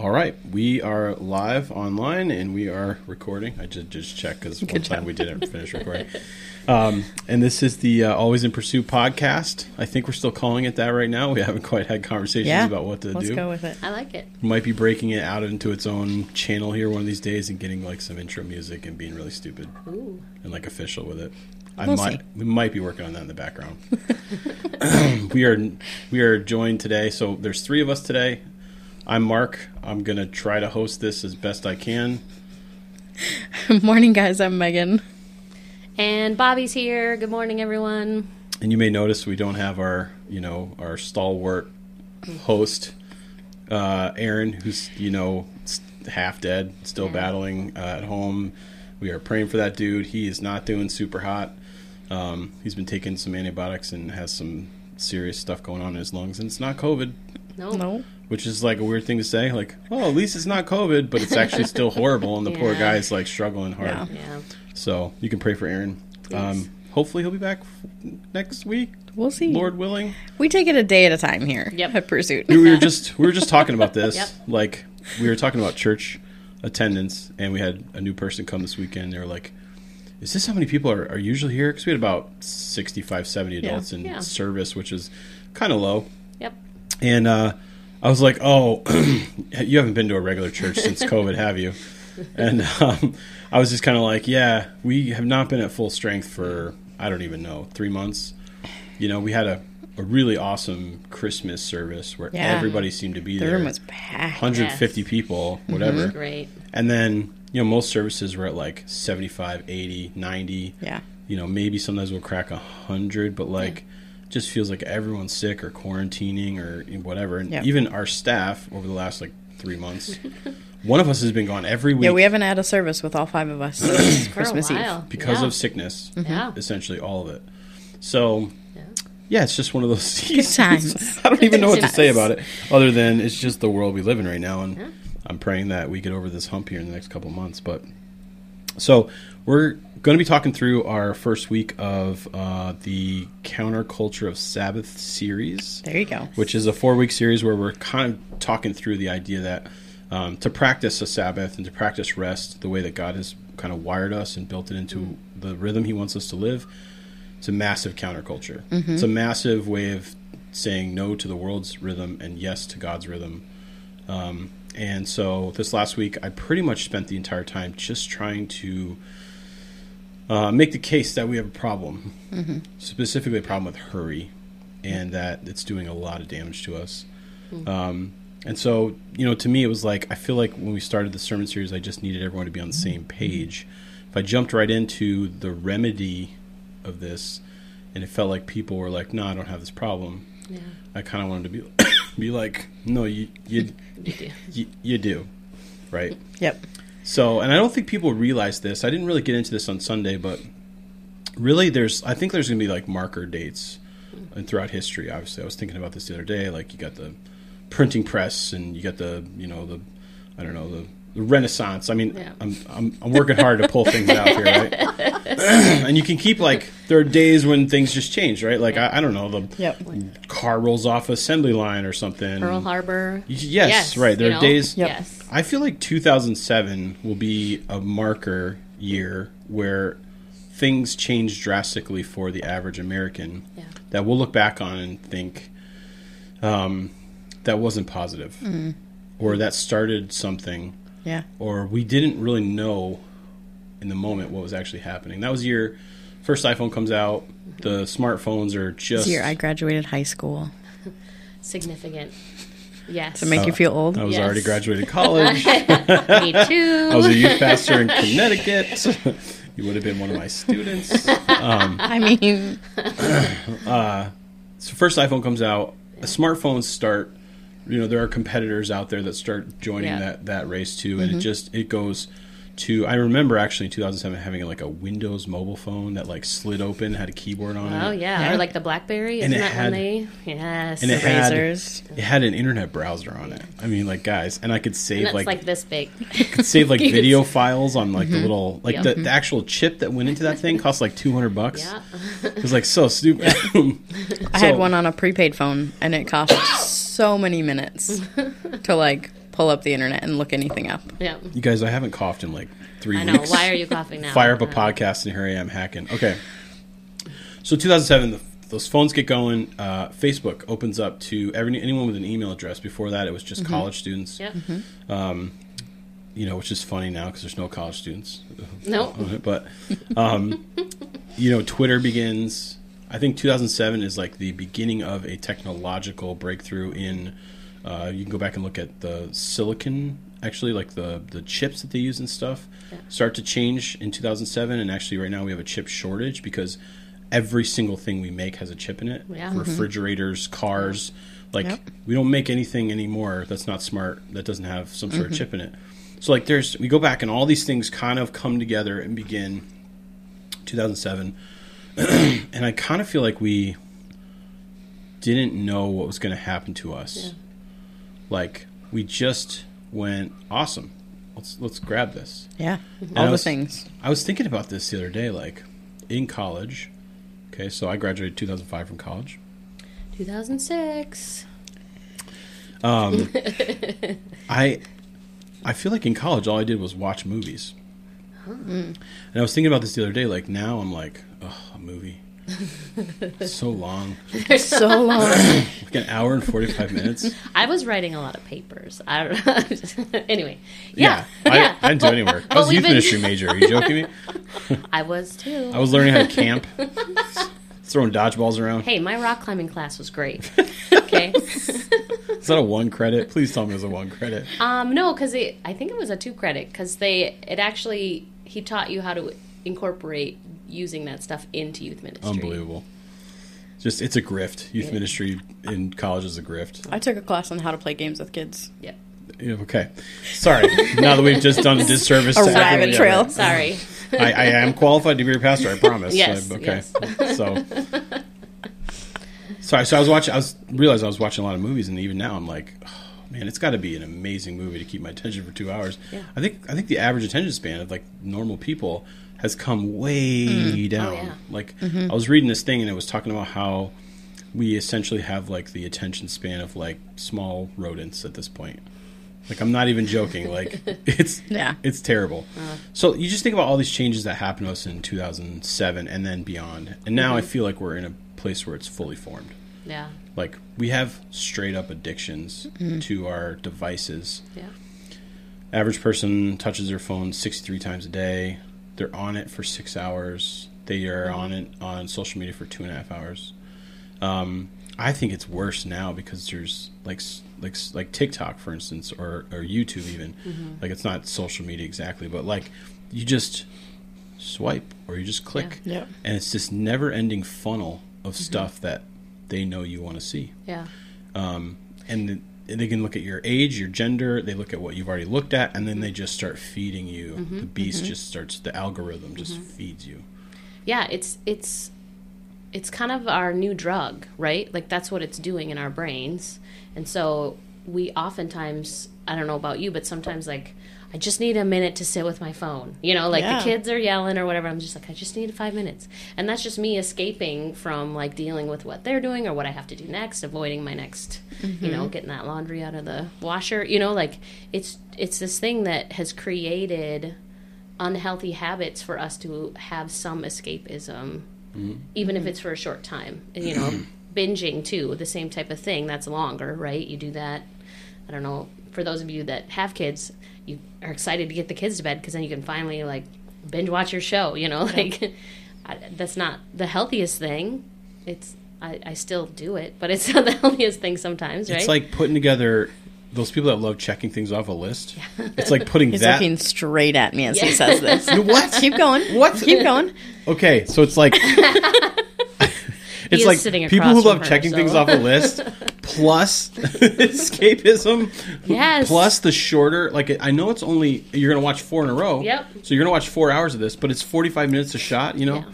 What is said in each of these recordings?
All right, we are live online and we are recording. I just just checked because one time we didn't finish recording. Um, and this is the uh, Always in Pursuit podcast. I think we're still calling it that right now. We haven't quite had conversations Yeah. about what to do. Let's go with it. I like it. Might be breaking it out into its own channel here one of these days and getting like some intro music and being really stupid Ooh. and like official with it. I We'll might see. we might be working on that in the background. we are we are joined today. So there's three of us today. I'm Mark. I'm gonna try to host this as best I can. Morning, guys. I'm Megan. And Bobby's here. Good morning, everyone. And you may notice we don't have our you know our stalwart host, uh, Aaron, who's you know half dead, still Yeah. battling uh, at home. We are praying for that dude. He is not doing super hot. Um, he's been taking some antibiotics and has some serious stuff going on in his lungs, and it's not COVID. No. No. Which is like a weird thing to say. Like, oh, at least it's not COVID, but it's actually still horrible, and the poor Yeah. guy is like struggling hard. Yeah. Yeah. So you can pray for Aaron. Um, hopefully, he'll be back f- next week, We'll see. Lord willing. We take it a day at a time here Yep. at Pursuit. We were just we were just talking about this. Yep. Like, we were talking about church attendance, and we had a new person come this weekend. They were like. Is this how many people are, are usually here? Because we had about 65, 70 adults in Yeah. service, which is kind of low. Yep. And uh, I was like, "Oh, you haven't been to a regular church since COVID, have you?" And um, I was just kind of like, "Yeah, we have not been at full strength for I don't even know three months." You know, we had a, a really awesome Christmas service where Yeah. everybody seemed to be The there, room was packed. 150 people, whatever. Great. And then you know, most services were at like 75, 80, 90 Yeah. you know, maybe sometimes we'll crack a hundred, but like, just feels like everyone's sick or quarantining or whatever. And Yep. even our staff over the last like three months, one of us has been gone every week Yeah, we haven't had a service with all five of us since For Christmas a Eve. because yeah. of sickness. Yeah. Essentially, all of it. So. Yeah. Yeah, it's just one of those seasons. times. I don't even know what to say about it, other than it's just the world we live in right now, and Yeah. I'm praying that we get over this hump here in the next couple months. But so we're going to be talking through our first week of uh, the Counterculture of Sabbath series, There you go. which is a four week series where we're kind of talking through the idea that um, to practice a Sabbath and to practice rest the way that God has kind of wired us and built it into the rhythm He wants us to live, it's a massive counterculture. It's a massive way of saying no to the world's rhythm and yes to God's rhythm. Um, and so this last week, I pretty much spent the entire time just trying to uh, make the case that we have a problem, specifically a problem with hurry, and that it's doing a lot of damage to us. Um, and so, you know, to me, it was like I feel like when we started the sermon series, I just needed everyone to be on the same page. If I jumped right into the remedy of this, and it felt like people were like, "No, I don't have this problem," Yeah. I kind of wanted to be be like, "No, you you You do. you, you do, right?" Yep. So, and I don't think people realize this. I didn't really get into this on Sunday, but really, there's I think there's going to be like marker dates and throughout history. Obviously, I was thinking about this the other day. Like you got the printing press, and you got the you know the I don't know the. The Renaissance. I mean, Yeah. I'm, I'm I'm working hard to pull things out here, right? and you can keep like there are days when things just change, right? Like I, I don't know, the Yep. car rolls off assembly line or something. Pearl Harbor. Y- Yes, right. There are know? days. Yep. Yes. I feel like 2007 will be a marker year where things change drastically for the average American Yeah. that we'll look back on and think um, that wasn't positive or that started something Yeah. or we didn't really know in the moment what was actually happening. That was your first iPhone comes out. The smartphones are just This year I graduated high school. Significant. Yes. To make you uh, feel old. I was Yes. already graduated college. Me too. I was a youth pastor in Connecticut. you would have been one of my students. Um, I mean, uh, So first iPhone comes out, smartphones start. You know there are competitors out there that start joining Yeah. that that race too, and it mm-hmm. just it goes to. I remember actually in 2007 having like a Windows mobile phone that like slid open, had a keyboard on Oh it, yeah. Yeah. or like the BlackBerry. And Isn't it that had- when they? Yes. and it had razors. it had an internet browser on it. I mean, like guys, and I could save like, like, this big. could save like video files on like the mm-hmm. little like Yep. the, mm-hmm. the actual chip that went into that thing cost like 200 bucks. Yeah. It was like so stupid. I had one on a prepaid phone, and it cost so many minutes to like pull up the internet and look anything up. Yeah. You guys, I haven't coughed in like three I know. weeks. Why are you coughing now? Fire up a podcast, and here I am hacking. Okay. So 2007, the, those phones get going. Uh, Facebook opens up to every, anyone with an email address. Before that, it was just college students. Yep. You know, which is funny now because there's no college students. Nope. on it, But, um, you know, Twitter begins. I think 2007 is like the beginning of a technological breakthrough in. Uh, you can go back and look at the silicon, actually, like the the chips that they use and stuff, start to change in 2007. And actually, right now we have a chip shortage because every single thing we make has a chip in it. Yeah. Mhm. Refrigerators, cars, like Yep. we don't make anything anymore that's not smart that doesn't have some sort of chip in it. So like there's we go back and all these things kind of come together and begin 2007 and I kind of feel like we didn't know what was going to happen to us. Yeah. Like we just went awesome. Let's let's grab this. Yeah, And all I the was- things. I was thinking about this the other day like in college. Okay, so I graduated 2005 from college. 2006. Um, I I feel like in college all I did was watch movies. And I was thinking about this the other day. Like now I'm like, movie. So long, So long. like an hour and forty five minutes. I was writing a lot of papers. I don't know. anyway, yeah, I, yeah. I didn't do any work. I was a youth been- ministry major. Are you joking me? I was too. I was learning how to camp, throwing dodgeballs around. Hey, my rock climbing class was great. Okay. Is that a one credit? Please tell me it was a one credit. um, no, because I think it was a two credit because they it actually he taught you how to incorporate using that stuff into youth ministry. Unbelievable. Just it's a grift. Youth ministry in college is a grift. I took a class on how to play games with kids. Yeah. Yeah, okay. Sorry. now that we've just done a disservice A to everyone, rabbit yeah, trail. Sorry. I, I am qualified to be your pastor. I promise. Yes, So, okay. yes. So, sorry. So I was watching. I was realized I was watching a lot of movies, and even now I'm like, oh, man, it's got to be an amazing movie to keep my attention for two hours. Yeah. I think I think the average attention span of like normal people has come way mm. oh, down. Oh, yeah. Like mm-hmm. I was reading this thing, and it was talking about how we essentially have like the attention span of like small rodents at this point. Like I'm not even joking. Like it's Yeah. it's terrible. Uh. So you just think about all these changes that happened to us in 2007 and then beyond, and now I mm-hmm. feel like we're in a place where it's fully formed. Yeah. Like we have straight up addictions mm-hmm. to our devices. Yeah. Average person touches their phone 63 times a day. They're on it for six hours. They are on it on social media for two and a half hours. Um, I think it's worse now because there's like like like TikTok, for instance, or or YouTube even. Like it's not social media exactly, but like you just swipe or you just click, Yeah. And it's this never-ending funnel of stuff that they know you want to see Yeah. um, and they can look at your age, your gender. They look at what you've already looked at, and then they just start feeding you. Mm-hmm, the beast mm-hmm. just starts. The algorithm just mm-hmm. feeds you. yeah it's it's it's kind of our new drug right like that's what it's doing in our brains and so we oftentimes i don't know about you but sometimes like i just need a minute to sit with my phone you know like Yeah. the kids are yelling or whatever i'm just like i just need five minutes and that's just me escaping from like dealing with what they're doing or what i have to do next avoiding my next you know mm-hmm. getting that laundry out of the washer you know like it's it's this thing that has created unhealthy habits for us to have some escapism, mm-hmm. even if it's for a short time. You know, binging too, the same type of thing. That's longer, right? You do that. I don't know. For those of you that have kids, you are excited to get the kids to bed because then you can finally like binge watch your show. You know, like I, that's not the healthiest thing. It's I, I still do it, but it's not the healthiest thing sometimes, right? It's like putting together those people that love checking things off a list. It's like putting He's that. looking straight at me as he says this. what? Keep going. What? Keep going. Okay, so it's like it's like sitting people who from love her, checking so- things off a list plus escapism Yes. plus the shorter like I know it's only you're gonna watch four in a row Yep. so you're gonna watch four hours of this but it's 45 minutes a shot you know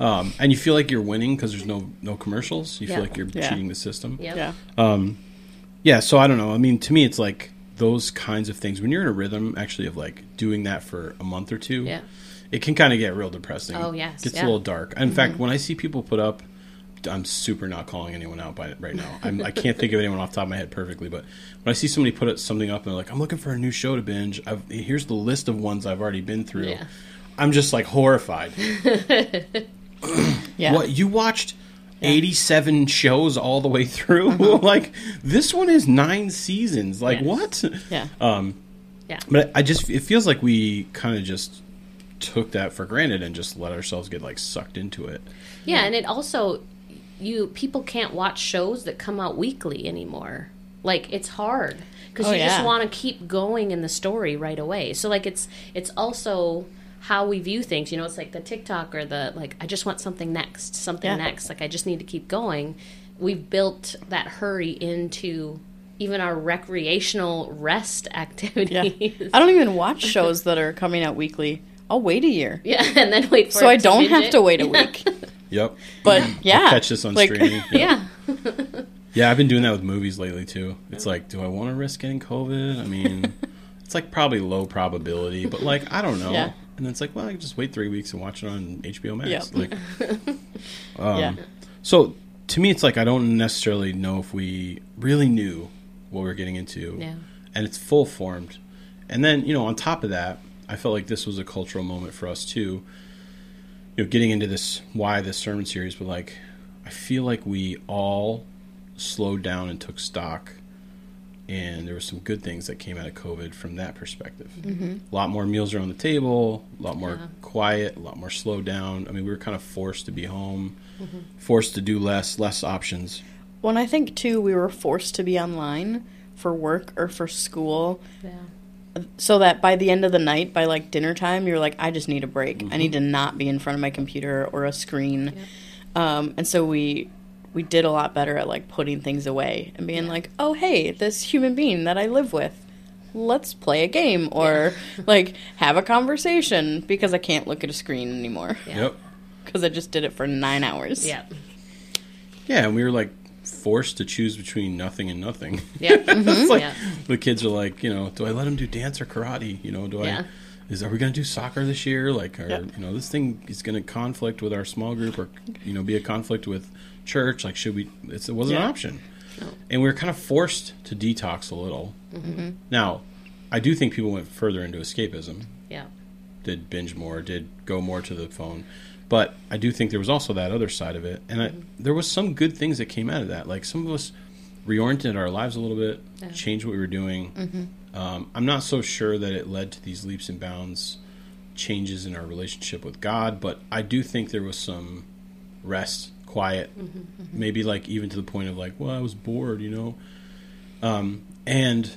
um, and you feel like you're winning because there's no no commercials you Yeah. feel like you're Yeah. cheating the system Yep. Yeah. yeah so I don't know I mean to me it's like those kinds of things when you're in a rhythm actually of like doing that for a month or two Yeah. it can kind of get real depressing Oh, yes, gets yeah. Mm-hmm. a little dark in fact when I see people put up I'm super not calling anyone out by it right now. I'm, I can't think of anyone off the top of my head perfectly, but when I see somebody put something up and they're like, "I'm looking for a new show to binge," I've, here's the list of ones I've already been through. Yeah. I'm just like horrified. Yeah. What you watched? 87 shows all the way through. like this one is nine seasons. Like Yes. what? Yeah. Um Yeah. But I just it feels like we kind of just took that for granted and just let ourselves get like sucked into it. Yeah, and it also you people can't watch shows that come out weekly anymore. Like it's hard because Oh, you just want to keep going in the story right away. So like it's it's also how we view things. You know, it's like the TikTok or the like. I just want something next, something Yeah. next. Like I just need to keep going. We've built that hurry into even our recreational rest Yeah. activities. I don't even watch shows that are coming out weekly. I'll wait a year. Yeah, and then wait for So I don't have to wait a week. Yep. But yeah. Catch this on like- streaming. Yeah. Yeah, Yeah, I've been doing that with movies lately too. It's like, do I want to risk getting COVID? I mean, it's like probably low probability, but like I don't know. Yeah. And then it's like, well, I can just wait three weeks and watch it on HBO Max. Yeah. Like, um, yeah. so to me, it's like I don't necessarily know if we really knew what we are getting into, Yeah. and it's full formed. And then you know, on top of that, I felt like this was a cultural moment for us too. You know, getting into this why this sermon series, but like, I feel like we all slowed down and took stock, and there were some good things that came out of COVID from that perspective. Mm-hmm. A lot more meals around the table, a lot more Yeah. quiet, a lot more slowed down. I mean, we were kind of forced to be home, mm-hmm. forced to do less, less options. When I think too, we were forced to be online for work or for school, yeah. So that by the end of the night, by like dinner time, you're like, I just need a break. I need to not be in front of my computer or a screen. Um, and so we we did a lot better at like putting things away and being like, oh hey, this human being that I live with, let's play a game or like have a conversation because I can't look at a screen anymore Yeah. Yep. because I just did it for nine hours. Yeah. Yeah, and we were like forced to choose between nothing and nothing. Yeah. it's like Yeah. the kids are like, you know, do I let them do dance or karate? You know, do I? Is are we going to do soccer this year? Like, or, Yeah. you know, this thing is going to conflict with our small group, or you know, be a conflict with church. Like, should we? It's, it wasn't an option, No. and we were kind of forced to detox a little. Mm-hmm. Now, I do think people went further into escapism Yeah. did binge more, did go more to the phone. But I do think there was also that other side of it, and I, there was some good things that came out of that. Like some of us reoriented our lives a little bit, Yeah. changed what we were doing. Um, I'm not so sure that it led to these leaps and bounds changes in our relationship with God, but I do think there was some rest, quiet, maybe like even to the point of like, well, I was bored, you know. Um, and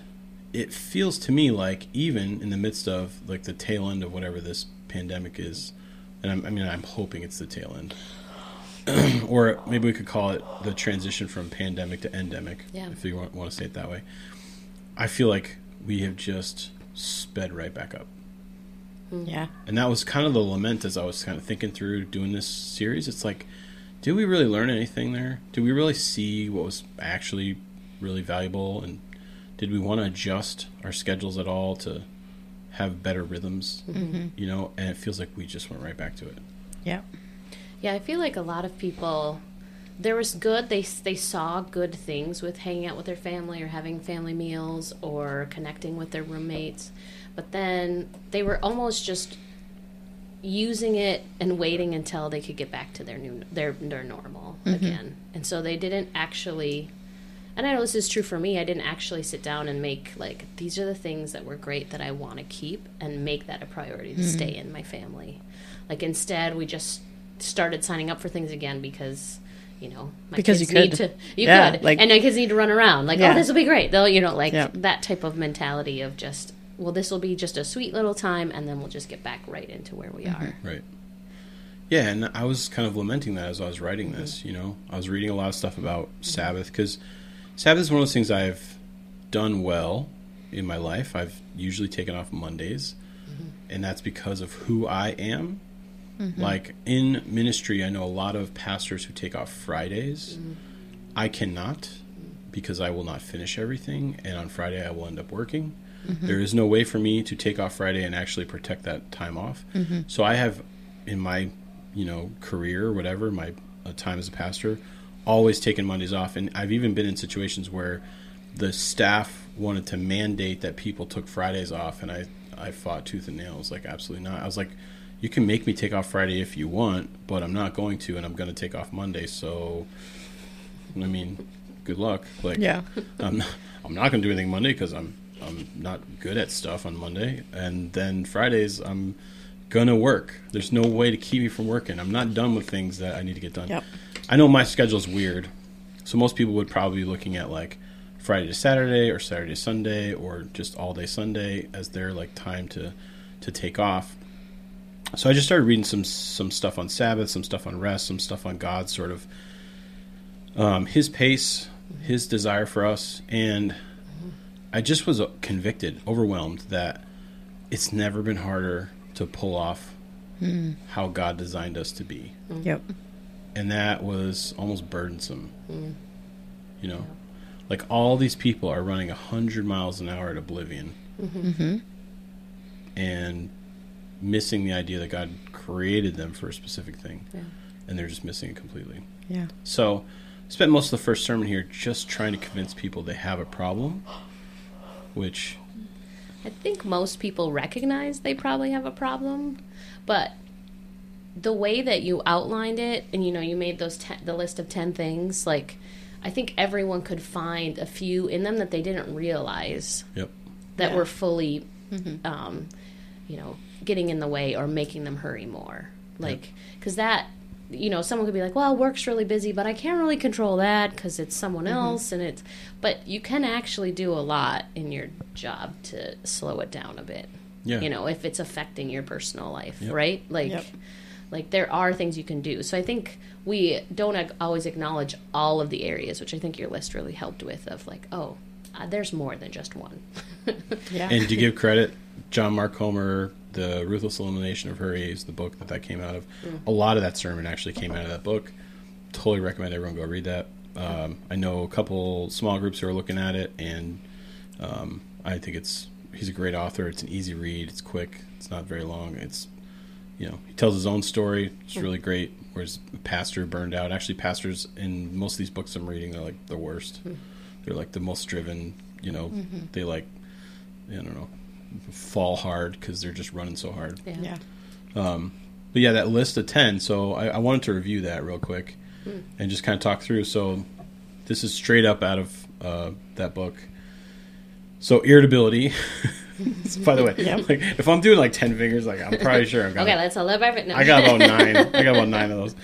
it feels to me like even in the midst of like the tail end of whatever this pandemic is, and I'm, I mean I'm hoping it's the tail end, or maybe we could call it the transition from pandemic to endemic, Yeah. if you want, want to say it that way. I feel like we have just sped right back up. Hmm. Yeah. And that was kind of the lament as I was kind of thinking through doing this series. It's like, did we really learn anything there? Did we really see what was actually really valuable? And did we want to adjust our schedules at all to have better rhythms? Mm-hmm. You know, and it feels like we just went right back to it. Yeah. Yeah, I feel like a lot of people there was good they they saw good things with hanging out with their family or having family meals or connecting with their roommates. But then they were almost just using it and waiting until they could get back to their new their their normal again. And so they didn't actually and I know this is true for me. I didn't actually sit down and make like these are the things that were great that I want to keep and make that a priority to stay mm-hmm. in my family. Like instead, we just started signing up for things again because you know my Because kids you need to you Yeah, could like- and my kids need to run around like oh, Yeah. oh this will be great they'll you know like Yeah. that type of mentality of just well this will be just a sweet little time and then we'll just get back right into where we mm-hmm. are Right. Yeah, and I was kind of lamenting that as I was writing this. Mm-hmm. You know, I was reading a lot of stuff about Sabbath because Sabbath is one of those things I've done well in my life. I've usually taken off Mondays, mm-hmm. and that's because of who I am. Mm-hmm. Like in ministry, I know a lot of pastors who take off Fridays. Mm-hmm. I cannot because I will not finish everything, and on Friday I will end up working. There is no way for me to take off Friday and actually protect that time off. So I have, in my, you know, career or whatever, my uh, time as a pastor, always taken Mondays off, and I've even been in situations where the staff wanted to mandate that people took Fridays off, and I I fought tooth and nail. I was like, absolutely not. I was like, you can make me take off Friday if you want, but I'm not going to, and I'm going to take off Monday. So, I mean, good luck. Like, Yeah. I'm not, I'm not going to do anything Monday because I'm I'm not good at stuff on Monday, and then Fridays I'm gonna work. There's no way to keep me from working. I'm not done with things that I need to get done. Yep. I know my schedule's weird, so most people would probably be looking at like Friday to Saturday or Saturday to Sunday or just all day Sunday as their like time to to take off. So I just started reading some some stuff on Sabbath, some stuff on rest, some stuff on God, sort of um, His pace, His desire for us, and I just was uh, convicted, overwhelmed that it's never been harder to pull off how God designed us to be Yep. And that was almost burdensome. Mm. You know, like all these people are running hundred miles an hour at oblivion, mm-hmm. Mm-hmm. and missing the idea that God created them for a specific thing, Yeah. and they're just missing it completely. Yeah. So, spent most of the first sermon here just trying to convince people they have a problem, which I think most people recognize they probably have a problem, but the way that you outlined it, and you know, you made those ten, the list of ten things, like I think everyone could find a few in them that they didn't realize yep, that Yeah. were fully, um, you know, getting in the way or making them hurry more. Like, because that, you know, someone could be like, well, work's really busy, but I can't really control that because it's someone else and it's, but you can actually do a lot in your job to slow it down a bit. yeah, You know, if it's affecting your personal life, Yep. right? Like, Yep. Like there are things you can do. So I think we don't ag- always acknowledge all of the areas, which I think your list really helped with. Of like, oh, uh, there's more than just one. Yeah. And to give credit, John Mark Comer, the Ruthless Elimination of hurries, the book that that came out of. A lot of that sermon actually came out of that book. Totally recommend everyone go read that. Um, I know a couple small groups who are looking at it, and um, I think it's he's a great author. It's an easy read. It's quick. It's not very long. It's you know he tells his own story. It's really great. Whereas a pastor burned out. Actually, pastors in most of these books I'm reading are like the worst. Hmm. They're like the most driven. You know, mm-hmm. they like I don't know, fall hard because they're just running so hard. yeah. Um, but yeah, that list of 10, so I, I wanted to review that real quick hmm. and just kind of talk through. So this is straight up out of uh, that book. So irritability. By the way, Yep. like if I'm doing like 10 fingers, like I'm probably sure I've got okay, let's all everything. No. I got about nine. I got about nine of those.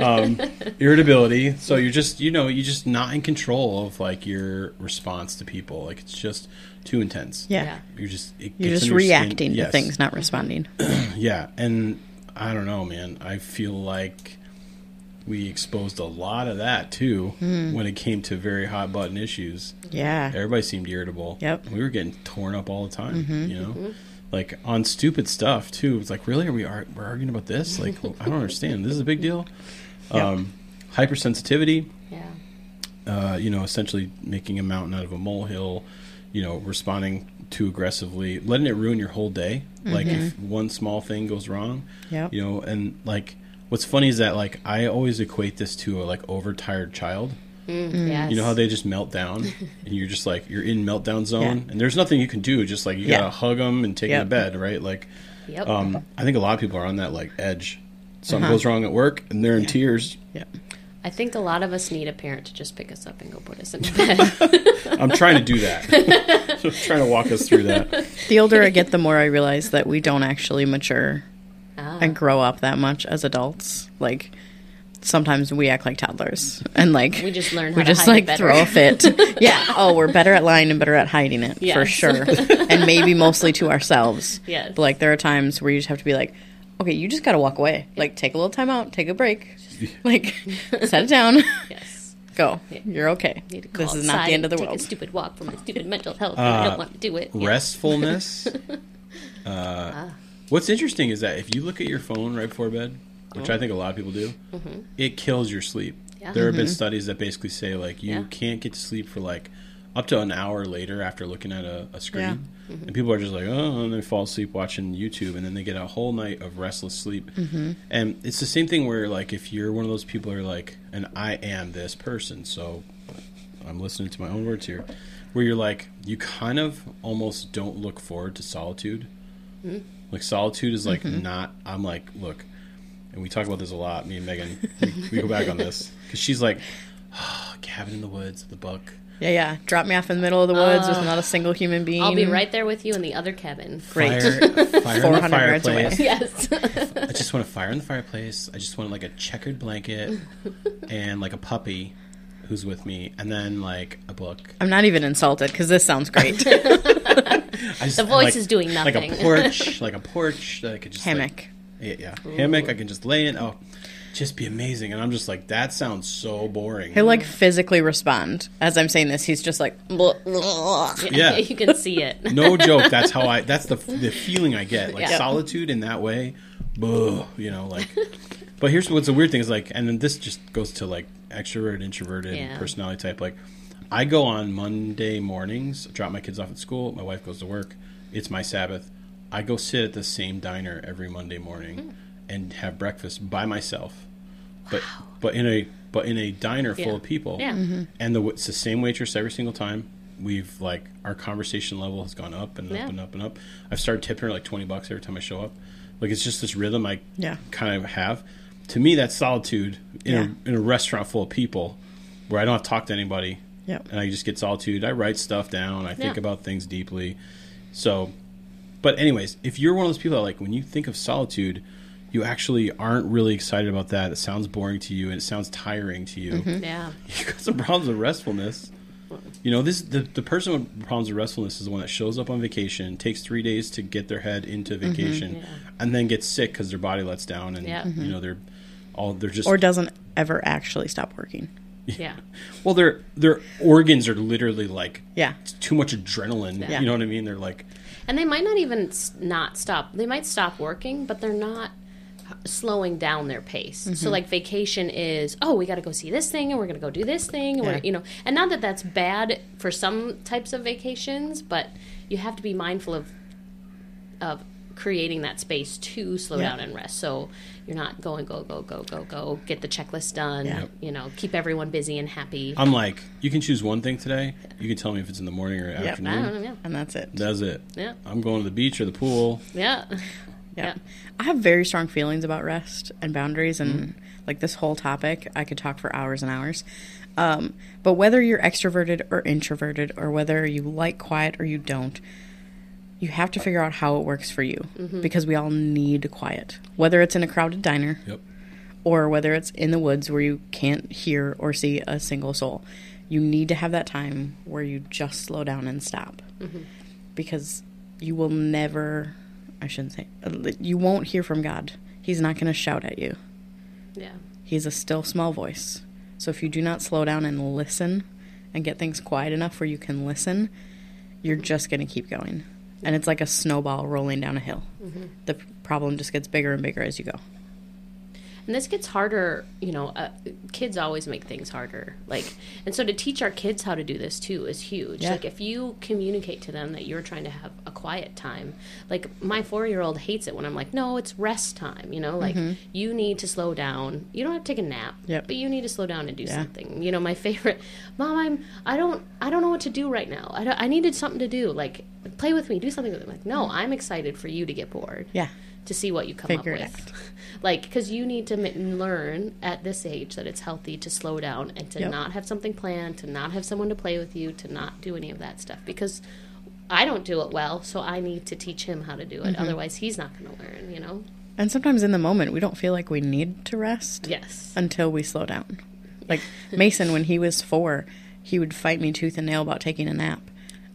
Um, irritability. So you're just, you know, you're just not in control of like your response to people. Like it's just too intense. Yeah. Yeah. You're just it You're gets just under your skin. reacting to Yes. things, not responding. Yeah, and I don't know, man. I feel like we exposed a lot of that too Hmm. when it came to very hot button issues. Yeah. Everybody seemed irritable. Yep. we were getting torn up all the time. Mm-hmm. You know, like on stupid stuff too. It's like, really, are we ar- we're arguing about this? Like, I don't understand. This is a big deal. Yep. Um, hypersensitivity Yeah. uh, you know, essentially making a mountain out of a molehill, you know, responding too aggressively, letting it ruin your whole day. Like if one small thing goes wrong, Yep. you know, and like what's funny is that like I always equate this to a like overtired child. Mm, yes. You know how they just melt down, and you're just like you're in meltdown zone, and there's nothing you can do. Just like you Yeah. gotta hug them and take them to bed, right? Like, Yep. um, I think a lot of people are on that like edge. Something Uh-huh. goes wrong at work, and they're in tears. Yeah. I think a lot of us need a parent to just pick us up and go put us in bed. I'm trying to do that. I'm trying to walk us through that. The older I get, the more I realize that we don't actually mature. And grow up that much as adults. Like sometimes we act like toddlers, and like We just learn how we to just hide like better. throw a fit. yeah. Oh, we're better at lying and better at hiding it for sure, and maybe mostly to ourselves. Yes. But like there are times where you just have to be like, okay, you just got to walk away. Like take a little time out, take a break, like set it down, yes. go. You're okay. Need This is not the end of the and world. Take a stupid walk for my stupid mental health. and I Uh, don't want to do it. Yeah. restfulness. uh, What's interesting is that if you look at your phone right before bed, which I oh. think a lot of people do, mm-hmm. it kills your sleep. Yeah. There have been mm-hmm. studies that basically say like you Yeah. can't get to sleep for like up to an hour later after looking at a, a screen. Yeah. And mm-hmm. people are just like, oh, and they fall asleep watching YouTube, and then they get a whole night of restless sleep. Mm-hmm. And it's the same thing where, like, if you're one of those people who are like, and I am this person, so I'm listening to my own words here, where you're like, you kind of almost don't look forward to solitude. Mm. Like, solitude is like mm-hmm. not, I'm like, look, and we talk about this a lot, me and Megan, we, we go back on this, because she's like, ah, oh, cabin in the woods, the book. Yeah, yeah. Drop me off in the middle of the woods with ah. not a single human being. I'll be right there with you in the other cabin. Great. Fire, fire in the 400 yards away. Yes. I just want a fire in the fireplace. I just want like a checkered blanket and like a puppy who's with me, and then like a book. I'm not even insulted because this sounds great. Just, The voice like- is doing nothing. Like a porch, like a porch that I could just like- Hammock. yeah, yeah. hammock. I can just lay in. Oh, just be amazing. And I'm just like, that sounds so boring. He'll like physically respond as I'm saying this. He's just like, "Blah, blah." Yeah. you can see it. no joke. That's how I. That's the the feeling I get. Like Yeah. solitude in that way. Buh, you know, like. But here's what's the weird thing is like, and then this just goes to like extrovert, introverted Yeah. personality type. Like, I go on Monday mornings, drop my kids off at school. My wife goes to work. It's my Sabbath. I go sit at the same diner every Monday morning hmm. and have breakfast by myself. But but in a but in a diner full of people. Yeah. Mm-hmm. And the it's the same waitress every single time. We've like our conversation level has gone up and up Yeah. and up and up. I've started tipping her like twenty bucks every time I show up. Like it's just this rhythm I Yeah. kind of have. To me, that's solitude in, Yeah. a, in a restaurant full of people where I don't have to talk to anybody Yep. and I just get solitude. I write stuff down. I think Yeah. about things deeply. So, but anyways, if you're one of those people that like when you think of solitude, you actually aren't really excited about that. It sounds boring to you and it sounds tiring to you. Mm-hmm. Yeah. You got some problems with restfulness. You know, this the, the person with problems with restfulness is the one that shows up on vacation, takes three days to get their head into mm-hmm. vacation, Yeah. and then gets sick because their body lets down, and Yeah. you know they're all they're just or doesn't ever actually stop working. Yeah. well their their organs are literally like Yeah. too much adrenaline. Yeah. You know what I mean? They're like And they might not even not stop. They might stop working, but they're not slowing down their pace. Mm-hmm. So like vacation is, oh, we got to go see this thing and we're going to go do this thing and Yeah. we're, you know, and not that that's bad for some types of vacations, but you have to be mindful of of creating that space to slow Yeah. down and rest. So you're not going go go go go go get the checklist done, Yeah. you know, keep everyone busy and happy. I'm like you can choose one thing today. You can tell me if it's in the morning or I don't afternoon. know, yeah. And that's it. That's it. Yeah. I'm going to the beach or the pool. Yeah. Yeah. I have very strong feelings about rest and boundaries and Mm-hmm. like this whole topic. I could talk for hours and hours. Um, but whether you're extroverted or introverted, or whether you like quiet or you don't, you have to figure out how it works for you because we all need quiet. Whether it's in a crowded diner Yep. or whether it's in the woods where you can't hear or see a single soul, you need to have that time where you just slow down and stop because you will never i shouldn't say uh, you won't hear from god. He's not going to shout at you. Yeah. he's a still small voice. So if you do not slow down and listen and get things quiet enough where you can listen you're just going to keep going. And it's like a snowball rolling down a hill. Mm-hmm. The problem just gets bigger and bigger as you go And this gets harder, you know, uh, kids always make things harder. Like, and so to teach our kids how to do this too is huge. Yeah. Like, if you communicate to them that you're trying to have a quiet time, like my four year old hates it when I'm like, no, it's rest time, you know, like you need to slow down. You don't have to take a nap, Yep. but you need to slow down and do Yeah. something. You know, my favorite, mom, I'm, I don't, I don't know what to do right now. I, I needed something to do. Like, play with me, do something with me. Like, no, I'm excited for you to get bored yeah to see what you come Figure up it with. like, because you need to m- learn at this age that it's healthy to slow down and to Yep. not have something planned, to not have someone to play with you, to not do any of that stuff. Because I don't do it well, so I need to teach him how to do it. Mm-hmm. Otherwise, he's not going to learn, you know? and sometimes in the moment we don't feel like we need to rest Yes. until we slow down. Like Mason, when he was four, he would fight me tooth and nail about taking a nap.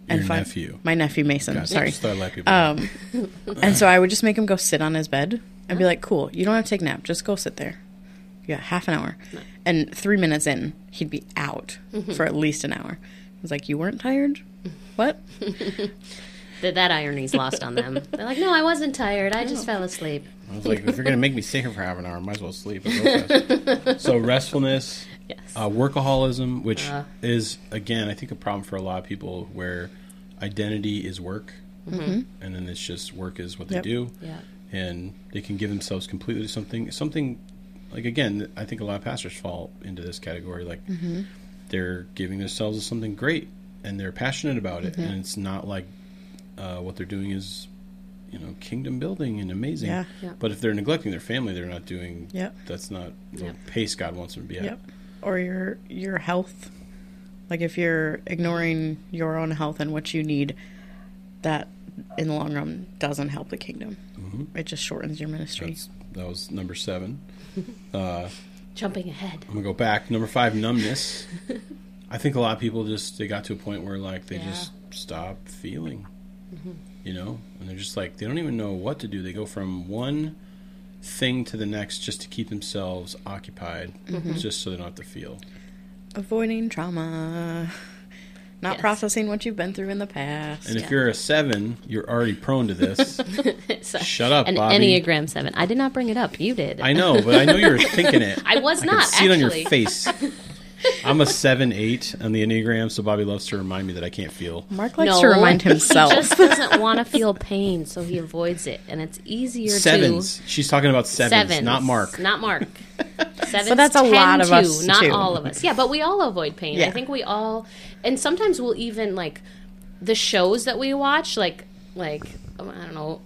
Your fi- nephew. my nephew Mason. God, sorry. just thought I'd let people Um, and so I would just make him go sit on his bed and be like, "Cool, you don't have to take a nap. Just go sit there. You got half an hour." And three minutes in, he'd be out for at least an hour. I was like, "You weren't tired? What?" That, that irony's lost on them. They're like, no, I wasn't tired. I just fell asleep. I was like, if you're gonna make me sit here for half an hour, I might as well sleep. I'll go fast. so restfulness, Yes. uh, workaholism, which Uh. is again, I think a problem for a lot of people where identity is work, and then it's just work is what they Yep. do, yeah. and they can give themselves completely to something. Something like again, I think a lot of pastors fall into this category. Like they're giving themselves to something great, and they're passionate about it, and it's not like uh, what they're doing is. You know, kingdom building and amazing. Yeah. Yeah. But if they're neglecting their family, they're not doing. Yep. That's not the Yep. pace God wants them to be at. Yep. Or your your health. Like if you're ignoring your own health and what you need, that in the long run doesn't help the kingdom. It just shortens your ministry. That's, that was number seven. Uh, Jumping ahead. I'm gonna go back. Number five, numbness. I think a lot of people just they got to a point where like they Yeah. Mm-hmm. just stop feeling, you know, and they're just like they don't even know what to do. They go from one thing to the next just to keep themselves occupied, Mm-hmm. just so they don't have to feel. Avoiding trauma. Not Yes. processing what you've been through in the past. And if Yeah. you're a seven, you're already prone to this. So- Shut up, An Bobby. Enneagram 7. I did not bring it up. You did. I know, but I know you were thinking it. I was I not, can see it on your face. I'm a seven eight on the enneagram, so Bobby loves to remind me that I can't feel. Mark likes No, to remind himself. He just doesn't want to feel pain, so he avoids it. And it's easier Sevens. to. She's talking about sevens, Sevens. not Mark. Not Mark. Sevens So that's a tend lot of to, us, not too. all of us. Yeah, but we all avoid pain. Yeah. I think we all, and sometimes we'll even like the shows that we watch. Like, like I don't know.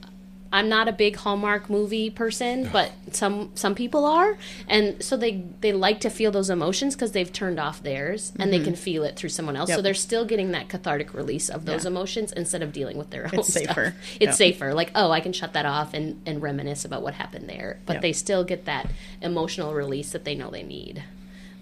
I'm not a big Hallmark movie person, but some some people are, and so they they like to feel those emotions because they've turned off theirs and they can feel it through someone else. So Mm-hmm. They're still getting that cathartic release of those Yeah. emotions instead of dealing with their own It's stuff. safer. It's Yep. safer. Like, oh, I can shut that off and and reminisce about what happened there, but Yep. they still get that emotional release that they know they need.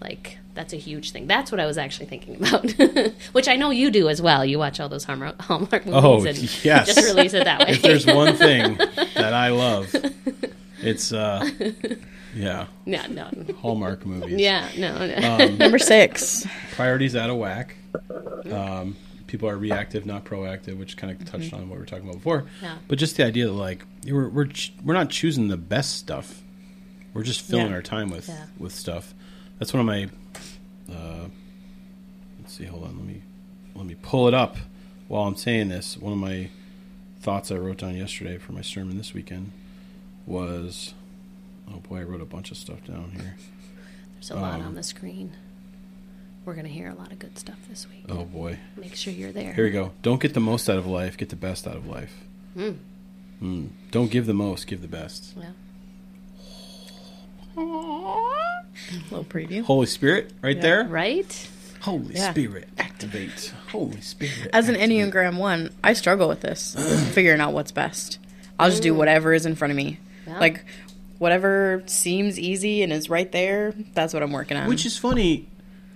Like that's a huge thing. That's what I was actually thinking about, which I know you do as well. You watch all those Hallmark, Hallmark movies Oh, and yes. just release it that way. If there's one thing that I love, it's uh, yeah, no, no, Hallmark movies. yeah, no, no. Number six. priorities out of whack. Um, people are reactive, not proactive, which kind of touched on what we were talking about before. Yeah. But just the idea that like we're we're ch- we're not choosing the best stuff. We're just filling Yeah. our time with Yeah. with stuff. That's one of my. Uh, let's see. Hold on. Let me let me pull it up while I'm saying this. One of my thoughts I wrote down yesterday for my sermon this weekend was. Oh boy, I wrote a bunch of stuff down here. There's a lot Um, on the screen. We're gonna hear a lot of good stuff this week. Oh boy. Make sure you're there. Here we go. Don't get the most out of life, get the best out of life. Mm. Mm. Don't give the most, give the best. Yeah. Little preview. Holy Spirit, right Yeah. there. Right. Holy Yeah. Spirit, activate. Holy Spirit. As an activate. Enneagram 1, I struggle with this, figuring out what's best. I'll just do whatever is in front of me. Yeah. Like, whatever seems easy and is right there, that's what I'm working on. Which is funny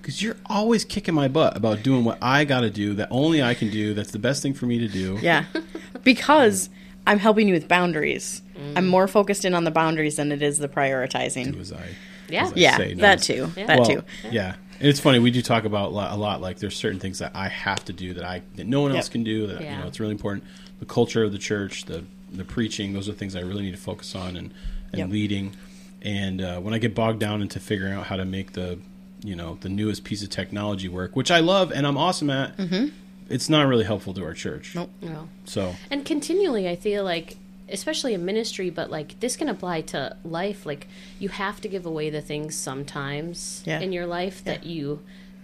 because you're always kicking my butt about doing what I got to do, that only I can do, that's the best thing for me to do. yeah. Because I'm helping you with boundaries. Mm. I'm more focused in on the boundaries than it is the prioritizing. Do as I, Yeah. Yeah, say, not that too. Yeah. That Well, too. Yeah. And it's funny, we do talk about a lot like there's certain things that I have to do that I that no one else can do that you Yeah. know it's really important. The culture of the church, the the preaching, those are things I really need to focus on and and Yep. leading. And uh, when I get bogged down into figuring out how to make the you know the newest piece of technology work, which I love and I'm awesome at, it's not really helpful to our church. Nope. No. So And continually, I feel like, especially in ministry, but like this can apply to life. Like you have to give away the things sometimes Yeah. in your life Yeah. that you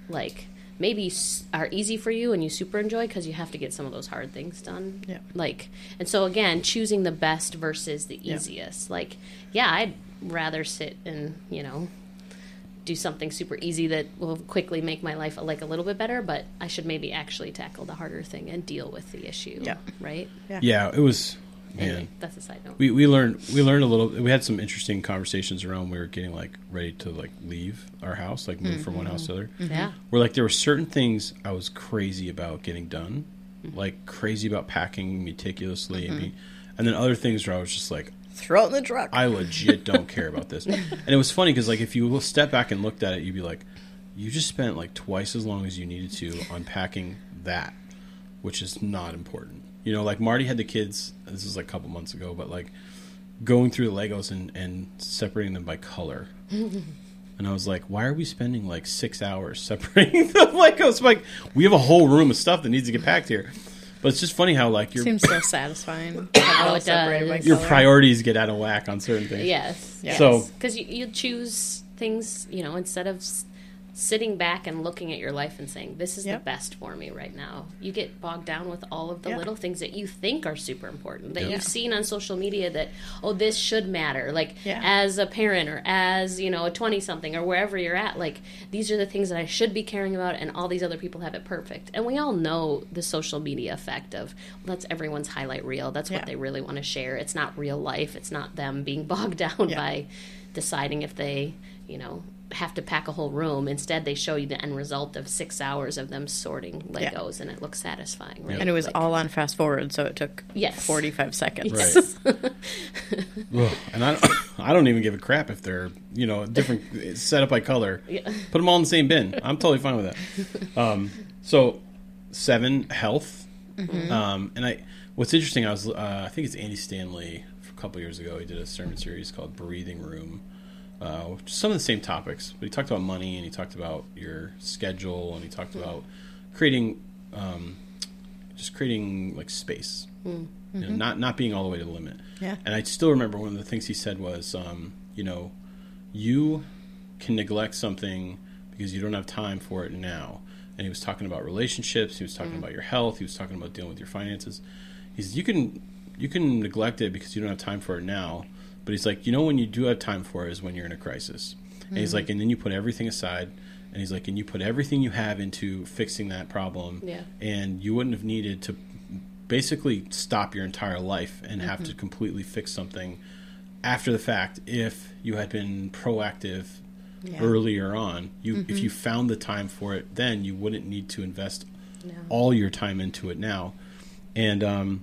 like maybe are easy for you and you super enjoy because you have to get some of those hard things done. Yeah. Like, and so again, choosing the best versus the Yeah. easiest. Like, yeah, I'd rather sit and you know do something super easy that will quickly make my life like a little bit better, but I should maybe actually tackle the harder thing and deal with the issue. Yeah. Right. Yeah. yeah, it was Anyway, that's a side note. we, we learned we learned a little we had some interesting conversations around when we were getting like ready to like leave our house like move from one house to the other yeah. where like there were certain things i was crazy about getting done Mm-hmm. like crazy about packing meticulously and, being, and then other things where i was just like Throw it in the truck. i legit don't care about this and it was funny because like if you step back and looked at it you'd be like you just spent like twice as long as you needed to unpacking that which is not important you know like marty had the kids this was like a couple months ago but like going through the legos and, and separating them by color And I was like, why are we spending like six hours separating the Legos? Like, we have a whole room of stuff that needs to get packed here. But it's just funny how like your Seems so satisfying. Oh, it does. your color. priorities get out of whack on certain things. Yes. Yeah. So- because you, you choose things, you know, instead of s- sitting back and looking at your life and saying, "This is Yep. the best for me right now." You get bogged down with all of the Yeah. little things that you think are super important that Yeah. you've seen on social media that oh, this should matter. Like Yeah. as a parent or as you know a twenty something or wherever you're at, like these are the things that I should be caring about, and all these other people have it perfect. And we all know the social media effect of well, that's everyone's highlight reel. That's what they really want to share. It's not real life. It's not them being bogged down by deciding if they, you know, have to pack a whole room. Instead, they show you the end result of six hours of them sorting Yeah. Legos, and it looks satisfying, right? And it was Like- all on fast forward, so it took Yes. 45 seconds. Yes. Ugh. And I don't, I don't even give a crap if they're you know different set up by color. Yeah. Put them all in the same bin. I'm totally fine with that. Um, so seven health, um, and I. What's interesting, I was uh, I think it's Andy Stanley a couple years ago. He did a sermon series called Breathing Room. Uh, some of the same topics, but he talked about money and he talked about your schedule and he talked about creating, um, just creating like space, you know, not not being all the way to the limit. Yeah. And I still remember one of the things he said was, um, you know, you can neglect something because you don't have time for it now. And he was talking about relationships. He was talking about your health. He was talking about dealing with your finances. He says you can you can neglect it because you don't have time for it now. But he's like, you know, when you do have time for it is when you're in a crisis. And he's like, mm-hmm. and then you put everything aside. And he's like, and you put everything you have into fixing that problem. Yeah. And you wouldn't have needed to basically stop your entire life and have to mm-hmm. completely fix something after the fact if you had been proactive Yeah. earlier on you if mm-hmm. you found the time for it then you wouldn't need to invest No. all your time into it now and um,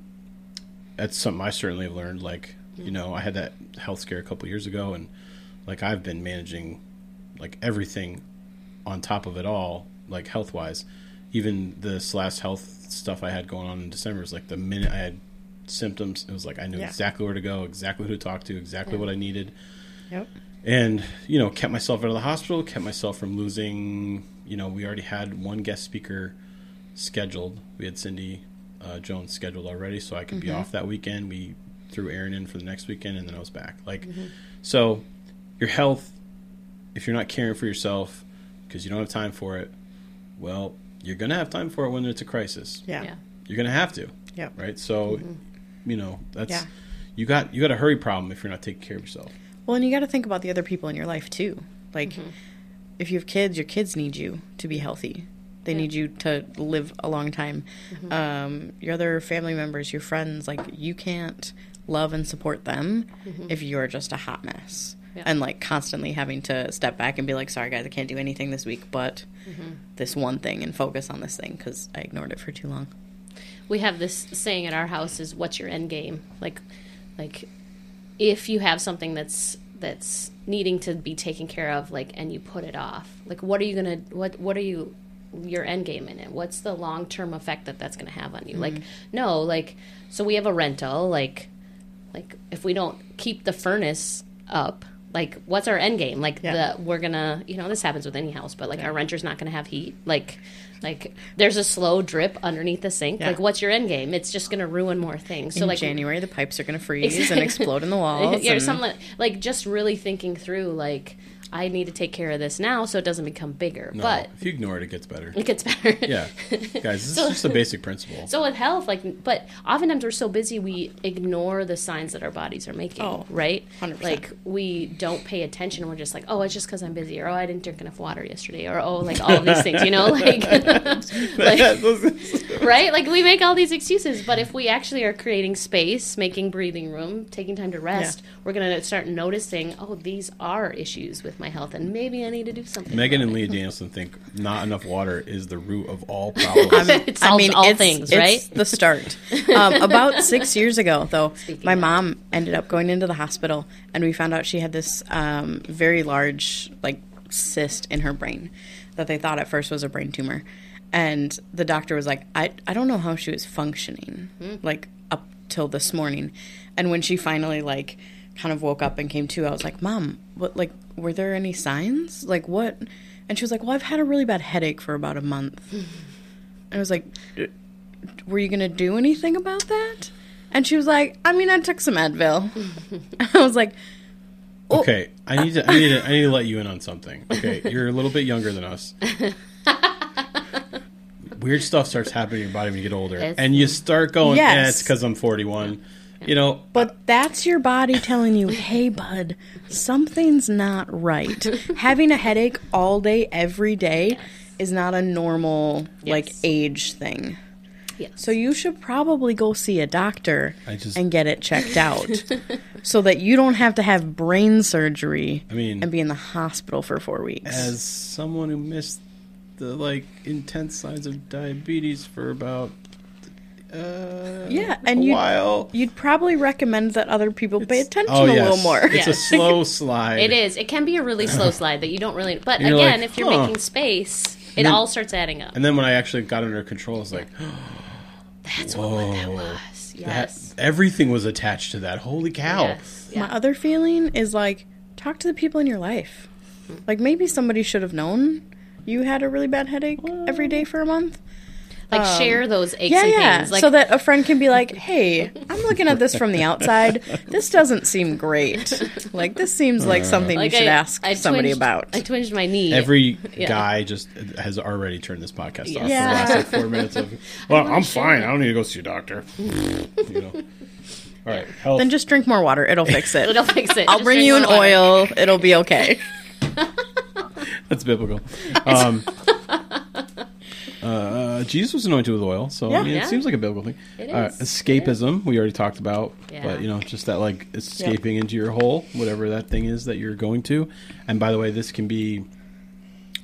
that's something i certainly have learned like you know i had that health scare a couple years ago and like i've been managing like everything on top of it all like health wise even this last health stuff i had going on in december was like the minute i had symptoms it was like i knew Yeah. exactly where to go exactly who to talk to exactly what i needed. Yep. and you know kept myself out of the hospital kept myself from losing you know we already had one guest speaker scheduled. We had cindy uh, jones scheduled already so i could be off that weekend. We threw aaron in for the next weekend and then i was back like so your health if you're not caring for yourself because you don't have time for it well you're gonna have time for it when it's a crisis Yeah. Yeah. you're gonna have to Yep. right so you know that's Yeah. you got you got a hurry problem if you're not taking care of yourself Well, and you got to think about the other people in your life too. Like, Mm-hmm. if you have kids, your kids need you to be healthy. They Yeah. need you to live a long time. Mm-hmm. Um, your other family members, your friends, like you can't love and support them if you're just a hot mess Mm-hmm. Yeah. and like constantly having to step back and be like, "Sorry, guys, I can't do anything this week, but Mm-hmm. this one thing and focus on this thing because I ignored it for too long." we have this saying at our house is what's your end game like like if you have something that's that's needing to be taken care of like and you put it off like what are you gonna what what are you your end game in it what's the long term effect that that's gonna have on you like no like so we have a rental like like if we don't keep the furnace up like what's our end game like Yeah. the we're gonna you know this happens with any house but like our renter's not gonna have heat like like there's a slow drip underneath the sink Yeah. like what's your end game it's just gonna ruin more things so in like January, the pipes are to freeze and explode in the walls. yeah, and- something like, like just really thinking through like I need to take care of this now so it doesn't become bigger no, but if you ignore it it gets better it gets better Yeah, guys, this So- is just a basic principle. So with health, like, but oftentimes we're so busy we ignore the signs that our bodies are making. Oh, right? 100%. Like we don't pay attention. We're just like, oh, it's just because I'm busy, or oh, I didn't drink enough water yesterday, or oh, like all of these things, you know, like, like right? Like we make all these excuses, but if we actually are creating space, making breathing room, taking time to rest, we're gonna start noticing, oh, these are issues with my health, and maybe I need to do something. Megan and. Leah Danielson think not enough water is the root of all problems. It solves all things, right? The start. Um, about six years ago, though, Speaking my of. mom ended up going into the hospital, and we found out she had this um, very large, like, cyst in her brain that they thought at first was a brain tumor. And the doctor was like, I, I don't know how she was functioning, like, up till this morning. And when she finally, like, kind of woke up and came to, I was like, Mom, what, like, were there any signs? Like what? And she was like, well, I've had a really bad headache for about a month. I was like, were you gonna do anything about that? And she was like, I mean, I took some Advil. I was like, Oh. Okay, I need to I need to I need to let you in on something. Okay, you're a little bit younger than us. Weird stuff starts happening in your body when you get older, It's- and you start going, "Yeah, Yes. it's because I'm 41." You know, But that's your body telling you, hey, bud, something's not right. Having a headache all day, every day, is not a normal, like, age thing. Yes. So you should probably go see a doctor just- and get it checked out so that you don't have to have brain surgery I mean, and be in the hospital for four weeks. as someone who missed the like intense signs of diabetes for about uh, Yeah, and you you'd probably recommend that other people pay attention Oh a yes, little more. It's a slow slide. It is. It can be a really slow slide that you don't really. But again, like, if you're huh. making space, it then- all starts adding up. And then when I actually got under control, I was like, That's Whoa. what that was. that, Yes. everything was attached to that. Holy cow! Yes. My other feeling is like talk to the people in your life. Like maybe somebody should have known you had a really bad headache every day for a month. Like share those aches Yeah, and yeah. pains. Like so that a friend can be like, "Hey, I'm looking at this from the outside. This doesn't seem great. Like this seems like something like you should I, ask I somebody twinged- about." I twinged my knee. Every Yeah. guy just has already turned this podcast off. Yeah. The last like four minutes of, well, I'm share fine. it." I don't need to go see a doctor. you know. All right, health. then just drink more water. It'll fix it. It'll fix it. I'll Just bring you an water. oil. It'll be okay. That's biblical. Um, uh, Jesus was anointed with oil, so Yeah. I mean, it Yeah. seems like a biblical thing. It Uh, is. escapism, we already talked about, Yeah. but you know, just that like escaping into your hole, whatever that thing is that you're going to. And by the way, this can be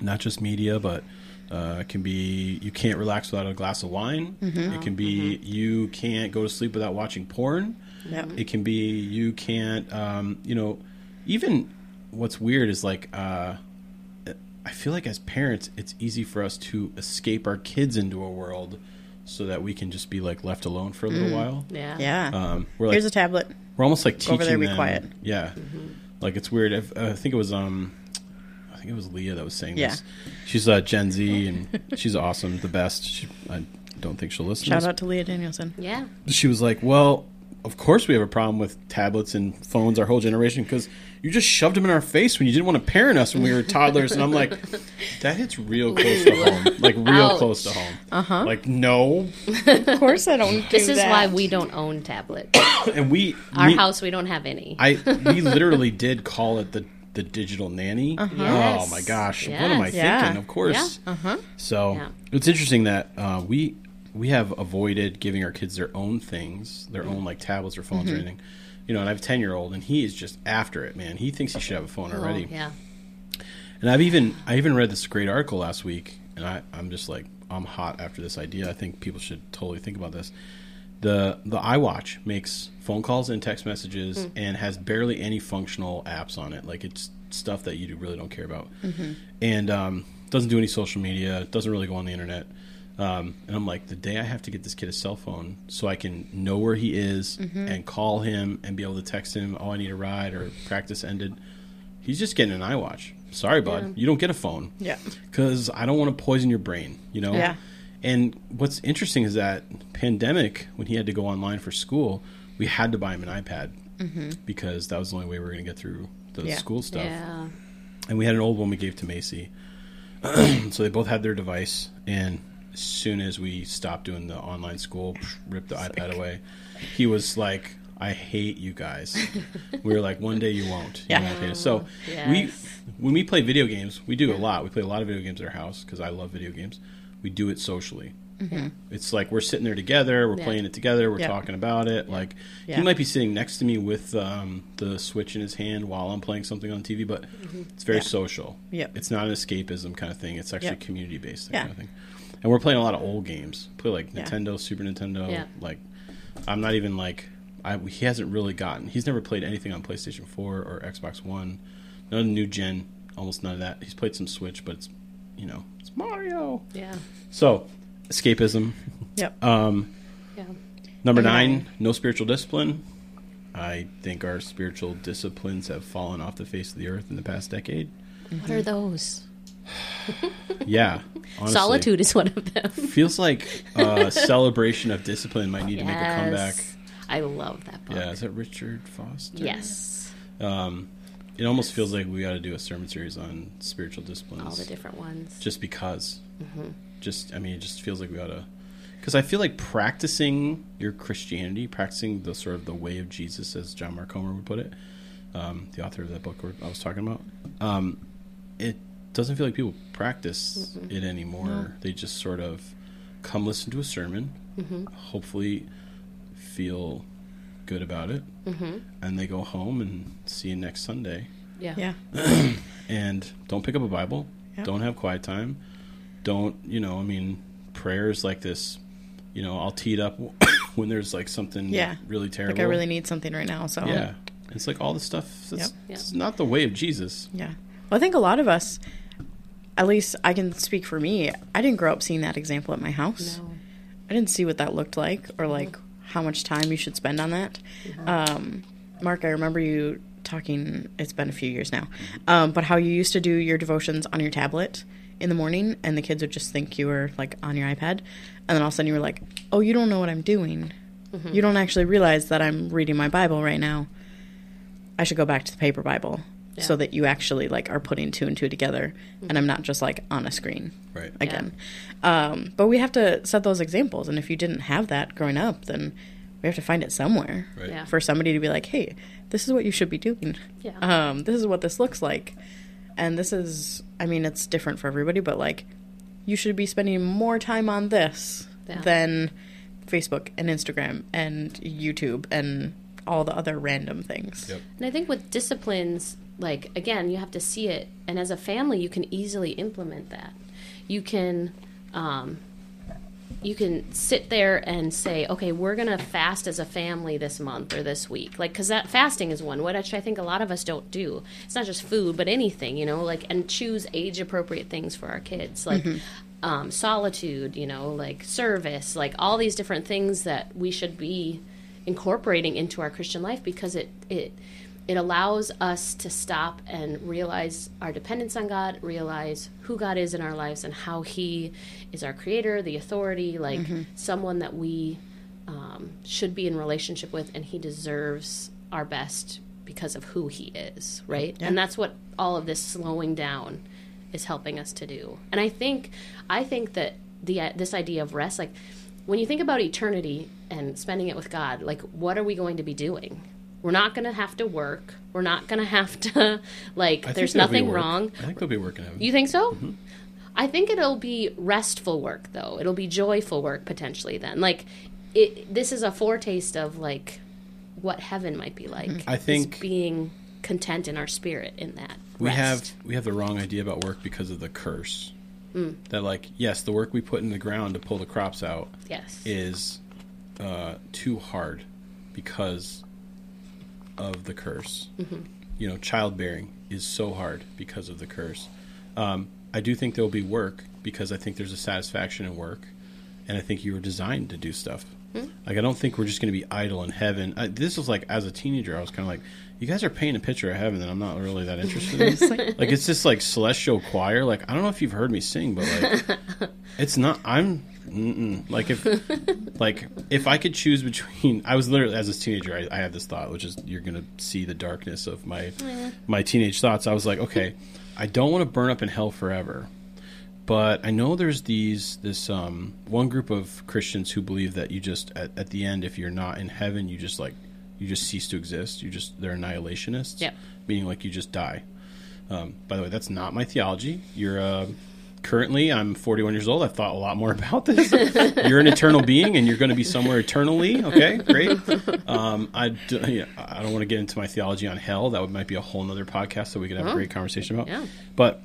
not just media, but uh, it can be you can't relax without a glass of wine. Mm-hmm. It can be you can't go to sleep without watching porn. Yep. It can be you can't, um, you know, even what's weird is like, uh, I feel like as parents, it's easy for us to escape our kids into a world so that we can just be like left alone for a little while. Yeah. Yeah. Um, we're like, Here's a tablet. we're almost like teaching over there, be them- quiet. Yeah, like it's weird. If, uh, I think it was um, I think it was Leah that was saying Yeah. this. She's uh, Gen Z and she's awesome, the best. She, I don't think she'll listen. Shout this. out to Leah Danielson. Yeah. She was like, "Well, of course we have a problem with tablets and phones, our whole generation, because you just shoved them in our face when you didn't want to parent us when we were toddlers." And I'm like, "That hits real close to home, like real Ouch. close to home." Uh-huh. Like no, Of course, I don't. This is that. why we don't own tablets. and we Our we- house, we don't have any. I we literally did call it the the digital nanny. Oh Yes. my gosh, yes. what am I Yeah. thinking? Of course. Yeah. Uh-huh. So Yeah. it's interesting that uh, we we have avoided giving our kids their own things, their own like tablets or phones or anything. You know, and I have a ten year old, and he is just after it, man. He thinks he should have a phone Oh, already. yeah. And I've even I even read this great article last week, and I I'm just like I'm hot after this idea. I think people should totally think about this. The the iWatch makes phone calls and text messages and has barely any functional apps on it. Like it's stuff that you really don't care about, and um, doesn't do any social media. Doesn't really go on the internet. Um, and I'm like, the day I have to get this kid a cell phone so I can know where he is and call him and be able to text him, oh, I need a ride or practice ended. He's just getting an iWatch. Sorry, bud. You don't get a phone Yeah. because I don't want to poison your brain, you know? Yeah. And what's interesting is that pandemic, when he had to go online for school, we had to buy him an iPad because that was the only way we were going to get through the Yeah. school stuff. Yeah. And we had an old one we gave to Macy. so they both had their device. And as soon as we stopped doing the online school, ripped the iPad away, he was like, I hate you guys. we were like, one day you won't. You Yeah. won't hate us." So Yes. we, when we play video games, we do a lot. We play a lot of video games at our house because I love video games. We do it socially. It's like we're sitting there together, we're Yeah. playing it together, we're Yeah. talking about it. Like Yeah. he might be sitting next to me with um, the Switch in his hand while I'm playing something on TV, but it's very Yeah. social. Yep. It's not an escapism kind of thing. It's actually community based that Yeah. kind of thing. And we're playing a lot of old games. Play like Yeah. Nintendo, Super Nintendo. Yeah. Like I'm not even like I, he hasn't really gotten. He's never played anything on PlayStation 4 or Xbox One. None of the new gen. Almost none of that. He's played some Switch, but it's you know it's Mario. Yeah. So escapism. Yep. Um, Yeah. number nine. no spiritual discipline. I think our spiritual disciplines have fallen off the face of the earth in the past decade. What are those? Yeah, honestly. Solitude is one of them. feels like a celebration of discipline might need to make a comeback. I love that book. Yeah, is it Richard Foster? Yes. Um, it almost feels like we got to do a sermon series on spiritual disciplines. All the different ones. just because. Mm-hmm. Just, I mean, it just feels like we gotta. Because I feel like practicing your Christianity, practicing the sort of the way of Jesus, as John Mark Comer would put it, um, the author of that book I was talking about, um, it doesn't feel like people practice it anymore. They just sort of come listen to a sermon, Mm-hmm. hopefully feel good about it, Mm-hmm. and they go home and see you next Sunday Yeah. Yeah. and don't pick up a Bible. Yep. Don't have quiet time. Don't you know? I mean, prayers like this. You know, I'll tee it up when there's like something Yeah. really terrible. Like I really need something right now. So yeah. It's like all the stuff. That's, Yep. It's not the way of Jesus. Yeah. Well, I think a lot of us, at least I can speak for me, I didn't grow up seeing that example at my house. No. I didn't see what that looked like or like how much time you should spend on that. Um, Mark, I remember you talking, it's been a few years now, um, but how you used to do your devotions on your tablet in the morning and the kids would just think you were like on your iPad. And then all of a sudden you were like, oh, you don't know what I'm doing. You don't actually realize that I'm reading my Bible right now. I should go back to the paper Bible so that you actually like are putting two and two together and I'm not just like on a screen Right. again. Um, but we have to set those examples, and if you didn't have that growing up, then we have to find it somewhere Right. Yeah. for somebody to be like, "Hey, this is what you should be doing. Yeah. Um, this is what this looks like, and this is. I mean, it's different for everybody, but like, you should be spending more time on this Yeah. than Facebook and Instagram and YouTube and all the other random things. Yep. And I think with disciplines, like again, you have to see it, and as a family, you can easily implement that. You can, um, you can sit there and say, okay, we're gonna fast as a family this month or this week, like because that fasting is one, which I think a lot of us don't do. It's not just food, but anything, you know, like and choose age appropriate things for our kids, like. Um, solitude, you know, like service, like all these different things that we should be incorporating into our Christian life because it it it allows us to stop and realize our dependence on God, realize who God is in our lives and how He is our creator, the authority, like someone that we um, should be in relationship with, and He deserves our best because of who He is, right? And that's what all of this slowing down is helping us to do. And I think I think that the uh, this idea of rest, like when you think about eternity and spending it with God, like what are we going to be doing? We're not going to have to work. We're not going to have to like. I there's nothing wrong. I think there'll be work in heaven. You think so? I think it'll be restful work though. It'll be joyful work potentially then. Like it this is a foretaste of like what heaven might be like. I think- being content in our spirit in that. we rest. have we have the wrong idea about work because of the curse. Mm. That like yes, the work we put in the ground to pull the crops out yes. is uh, too hard because of the curse. Mm-hmm. You know, childbearing is so hard because of the curse. Um, I do think there will be work because I think there's a satisfaction in work, and I think you were designed to do stuff. Hmm? Like I don't think we're just going to be idle in heaven. I, this was like as a teenager, I was kind of like, you guys are painting a picture of heaven that I'm not really that interested in. like it's just like celestial choir. Like I don't know if you've heard me sing, but like it's not. I'm mm-mm. like if like if I could choose between. I was literally as a teenager, I, I had this thought, which is you're gonna see the darkness of my my teenage thoughts. I was like, okay, I don't want to burn up in hell forever. But I know there's these this um, one group of Christians who believe that you just at, at the end, if you're not in heaven, you just like you just cease to exist. You just they're annihilationists, Yep. meaning like you just die. Um, by the way, that's not my theology. You're uh, currently I'm 41 years old. I've thought a lot more about this. you're an eternal being, and you're going to be somewhere eternally. Okay, great. Um, I do, yeah, I don't want to get into my theology on hell. That would, might be a whole nother podcast that we could have a great conversation about. Yeah. But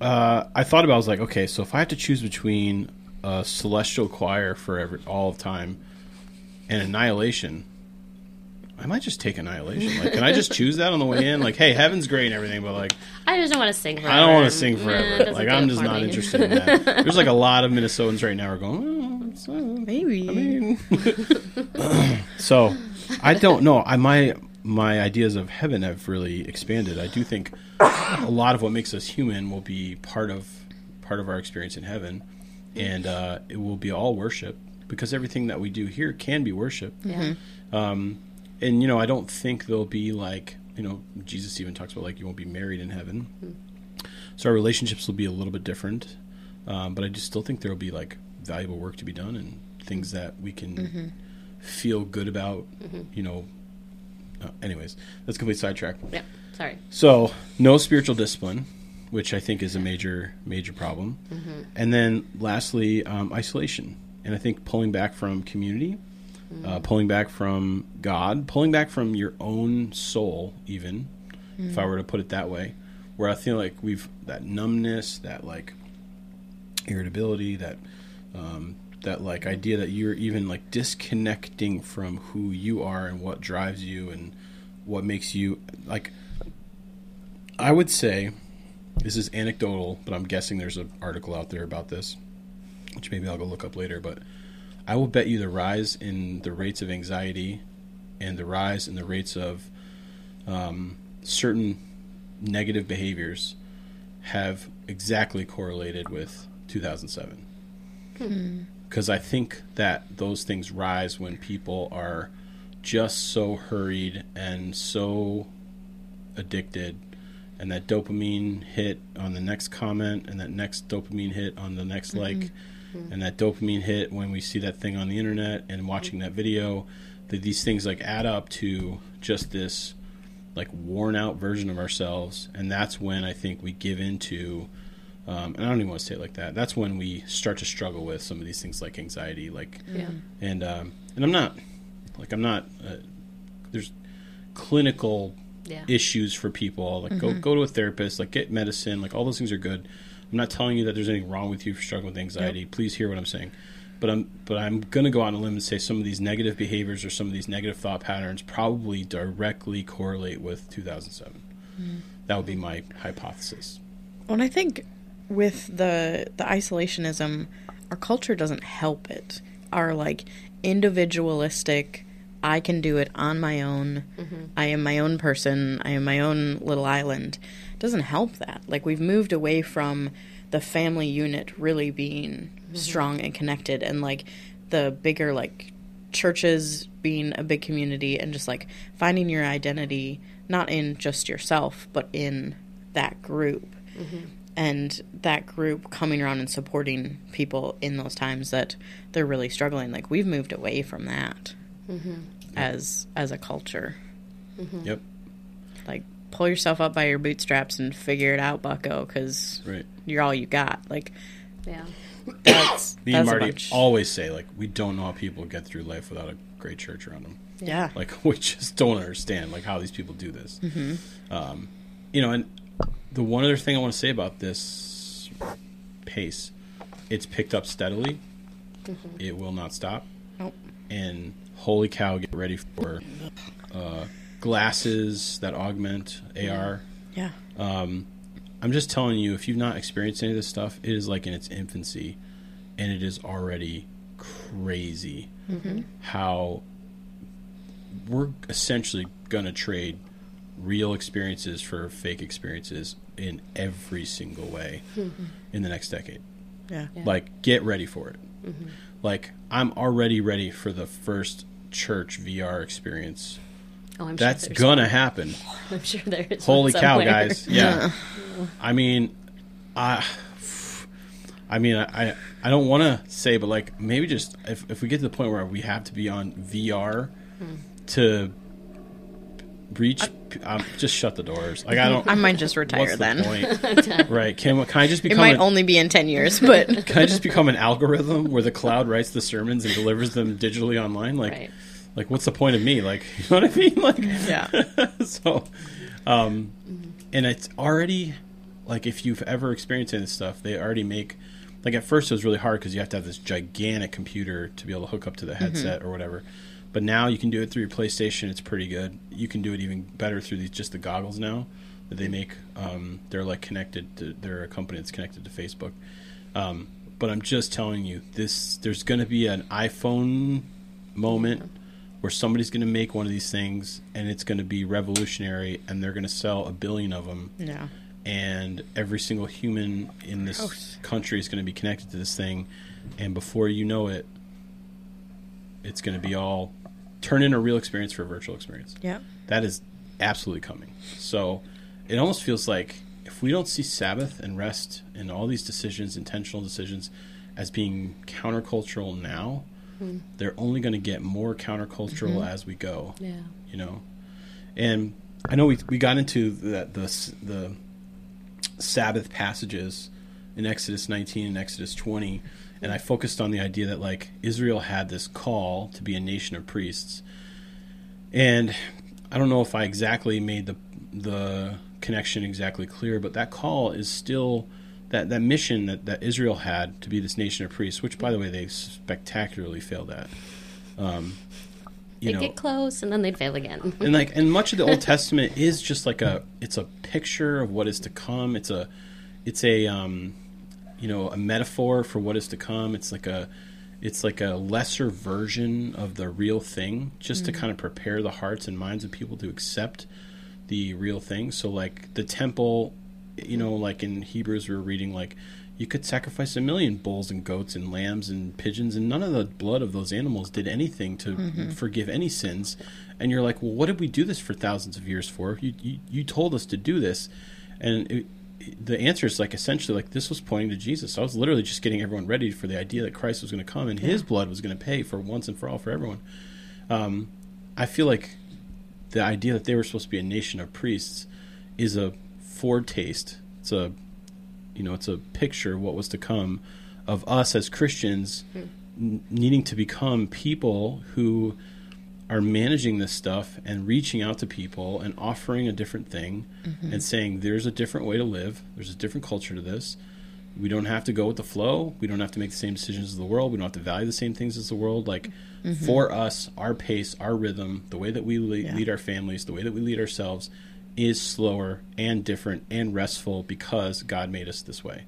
uh, I thought about. it, I was like, okay, so if I have to choose between a celestial choir for every, all of time and annihilation. I might just take annihilation. Like, can I just choose that on the way in? Like, hey, heaven's great and everything, but like, I just don't want to sing forever. I don't want to sing forever. doesn't like, I'm just not me. interested in that. There's like a lot of Minnesotans right now are going. Oh, Maybe. I mean, so I don't know. I my my ideas of heaven have really expanded. I do think a lot of what makes us human will be part of part of our experience in heaven, and uh, it will be all worship because everything that we do here can be worship. Yeah. Um, and you know, I don't think there'll be like you know, Jesus even talks about like you won't be married in heaven. So our relationships will be a little bit different, um, but I just still think there will be like valuable work to be done and things that we can feel good about. You know. Uh, anyways, that's complete sidetrack. Yeah. Sorry. So no spiritual discipline, which I think is a major major problem, and then lastly um, isolation, and I think pulling back from community, uh, pulling back from God, pulling back from your own soul, even if I were to put it that way, where I feel like we've that numbness, that like irritability, that um, that like idea that you're even like disconnecting from who you are and what drives you and what makes you like I would say this is anecdotal, but I'm guessing there's an article out there about this, which maybe I'll go look up later. But I will bet you the rise in the rates of anxiety and the rise in the rates of um, certain negative behaviors have exactly correlated with 2007. Because I think that those things rise when people are just so hurried and so addicted and that dopamine hit on the next comment and that next dopamine hit on the next like and that dopamine hit when we see that thing on the internet and watching that video that these things like add up to just this like worn out version of ourselves and that's when i think we give into um, and i don't even want to say it like that that's when we start to struggle with some of these things like anxiety like Yeah. and um, and i'm not like i'm not uh, there's clinical Yeah. issues for people. Like go go to a therapist, like get medicine, like all those things are good. I'm not telling you that there's anything wrong with you for struggling with anxiety. Please hear what I'm saying. But I'm but I'm gonna go on a limb and say some of these negative behaviors or some of these negative thought patterns probably directly correlate with 2007. Hmm. That would be my hypothesis. Well, and I think with the the isolationism, our culture doesn't help it. Our like individualistic, I can do it on my own. Mm-hmm. I am my own person. I am my own little island. Doesn't help that. Like we've moved away from the family unit really being mm-hmm. strong and connected, and like the bigger like churches being a big community and just like finding your identity not in just yourself but in that group. Mm-hmm. And that group coming around and supporting people in those times that they're really struggling like we've moved away from that mm-hmm. as as a culture. Yep. like pull yourself up by your bootstraps and figure it out bucko because Right. you're all you got like Yeah. that's Me and that's a Marty bunch. always say like we don't know how people get through life without a great church around them. yeah Like we just don't understand like how these people do this. Um, you know, and the one other thing I want to say about this pace, it's picked up steadily. It will not stop. Nope. And holy cow, get ready for uh, glasses that augment AR. yeah um, I'm just telling you, if you've not experienced any of this stuff, it is like in its infancy, and it is already crazy mm-hmm. how we're essentially going to trade real experiences for fake experiences in every single way mm-hmm. in the next decade. yeah Yeah. Like, get ready for it. Mm-hmm. Like, I'm already ready for the first church VR experience. Oh, I'm That's sure gonna happen. I'm sure there is. Holy one cow, guys! Yeah, I mean, I, I mean, I, I don't want to say, but like maybe just if if we get to the point where we have to be on VR to reach, um, just shut the doors. Like I don't. i might just retire what's the then point? right? Can can I just become? it might an, only be in 10 years but can I just become an algorithm where the cloud writes the sermons and delivers them digitally online? Like, Right. Like what's the point of me? Like, you know what I mean? Like, yeah so, um, and it's already like if you've ever experienced any of this stuff, they already make like at first it was really hard because you have to have this gigantic computer to be able to hook up to the headset or whatever. But now you can do it through your PlayStation. It's pretty good. You can do it even better through these just the goggles now that they make. Um, they're like connected. To, they're a company that's connected to Facebook. Um, but I'm just telling you, this there's going to be an iPhone moment where somebody's going to make one of these things and it's going to be revolutionary and they're going to sell a billion of them Yeah. and every single human in this Gross. country is going to be connected to this thing and before you know it it's going to be all turn in a real experience for a virtual experience Yeah. that is absolutely coming so it almost feels like if we don't see sabbath and rest and all these decisions intentional decisions as being countercultural now Mm-hmm. they're only going to get more countercultural mm-hmm. as we go Yeah. you know? And i know we, we got into the, the the sabbath passages in exodus 19 and exodus 20 and i focused on the idea that like israel had this call to be a nation of priests. And i don't know if i exactly made the the connection exactly clear but that call is still that, that mission that, that israel had to be this nation of priests which by the way they spectacularly failed at. Um, you They know, get close and then they'd fail again. and like and much of the old testament is just like a it's a picture of what is to come. It's a it's a um you know a metaphor for what is to come. It's like a it's like a lesser version of the real thing just to kind of prepare the hearts and minds of people to accept the real thing. So like the temple you know like in hebrews we were reading like you could sacrifice a million bulls and goats and lambs and pigeons and none of the blood of those animals did anything to forgive any sins. And you're like well what did we do this for thousands of years for? You you, you told us to do this. And it, the answer is like essentially like this was pointing to jesus. I was literally just getting everyone ready for the idea that christ was going to come and his blood was going to pay for once and for all for everyone. Um, i feel like the idea that they were supposed to be a nation of priests is a foretaste. It's a, you know, it's a picture of what was to come, of us as Christians hmm. n- needing to become people who are managing this stuff and reaching out to people and offering a different thing mm-hmm. and saying there's a different way to live. There's a different culture to this. We don't have to go with the flow. We don't have to make the same decisions as the world. We don't have to value the same things as the world. Like mm-hmm. for us, our pace, our rhythm, the way that we le- Yeah. lead our families, the way that we lead ourselves is slower and different and restful because God made us this way.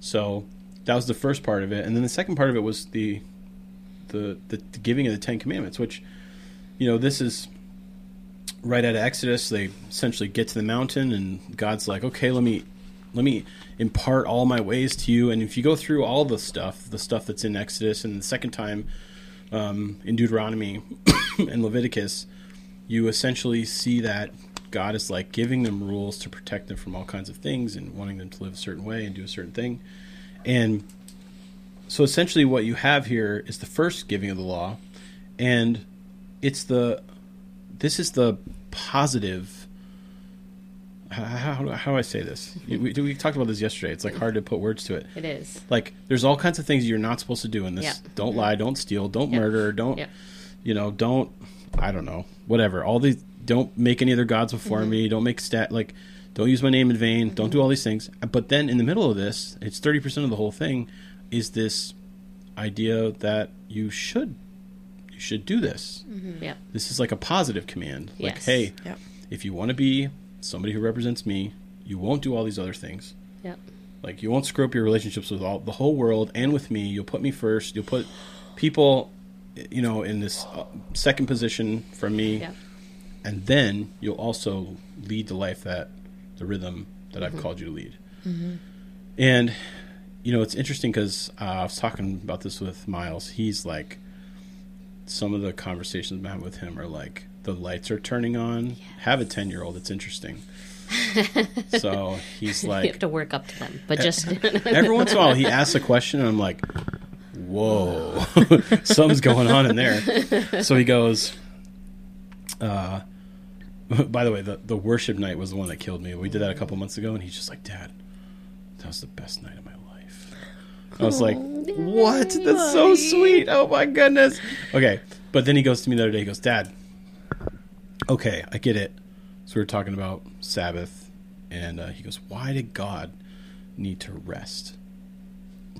So that was the first part of it, and then the second part of it was the the the, the giving of the Ten Commandments, which you know this is right out of Exodus. They essentially get to the mountain, and God's like, "Okay, let me let me impart all my ways to you." And if you go through all the stuff, the stuff that's in Exodus, and the second time um, in Deuteronomy and Leviticus, you essentially see that God is like giving them rules to protect them from all kinds of things and wanting them to live a certain way and do a certain thing. And so essentially what you have here is the first giving of the law and it's the this is the positive how, how, how do I say this? We, we talked about this yesterday. It's like hard to put words to it. It is. Like there's all kinds of things you're not supposed to do in this. Yeah. Don't mm-hmm. lie, don't steal, don't Yep. murder, don't Yep. you know, don't I don't know, whatever. All these don't make any other gods before me. Don't make stat like don't use my name in vain. Don't do all these things. But then in the middle of this, it's thirty percent of the whole thing is this idea that you should you should do this. Yep. This is like a positive command. Like, Yes. hey, Yep. if you want to be somebody who represents me, you won't do all these other things. Yep. Like you won't screw up your relationships with all the whole world and with me. You'll put me first. You'll put people, you know, in this uh, second position from me, Yep. And then you'll also lead the life that the rhythm that I've called you to lead. And you know, it's interesting because uh, I was talking about this with Miles. He's like, some of the conversations I'm having with him are like, the lights are turning on. Have a ten year old. It's interesting. so he's like, you have to work up to them, but just every once in a while he asks a question and I'm like, whoa, something's going on in there. So he goes, uh, by the way, the, the worship night was the one that killed me. We did that a couple months ago and he's just like, Dad, that was the best night of my life. I was like, what? That's so sweet. Oh my goodness. Okay. But then he goes to me the other day, he goes, Dad, okay, I get it. So we are talking about Sabbath, and uh, he goes, "Why did God need to rest?"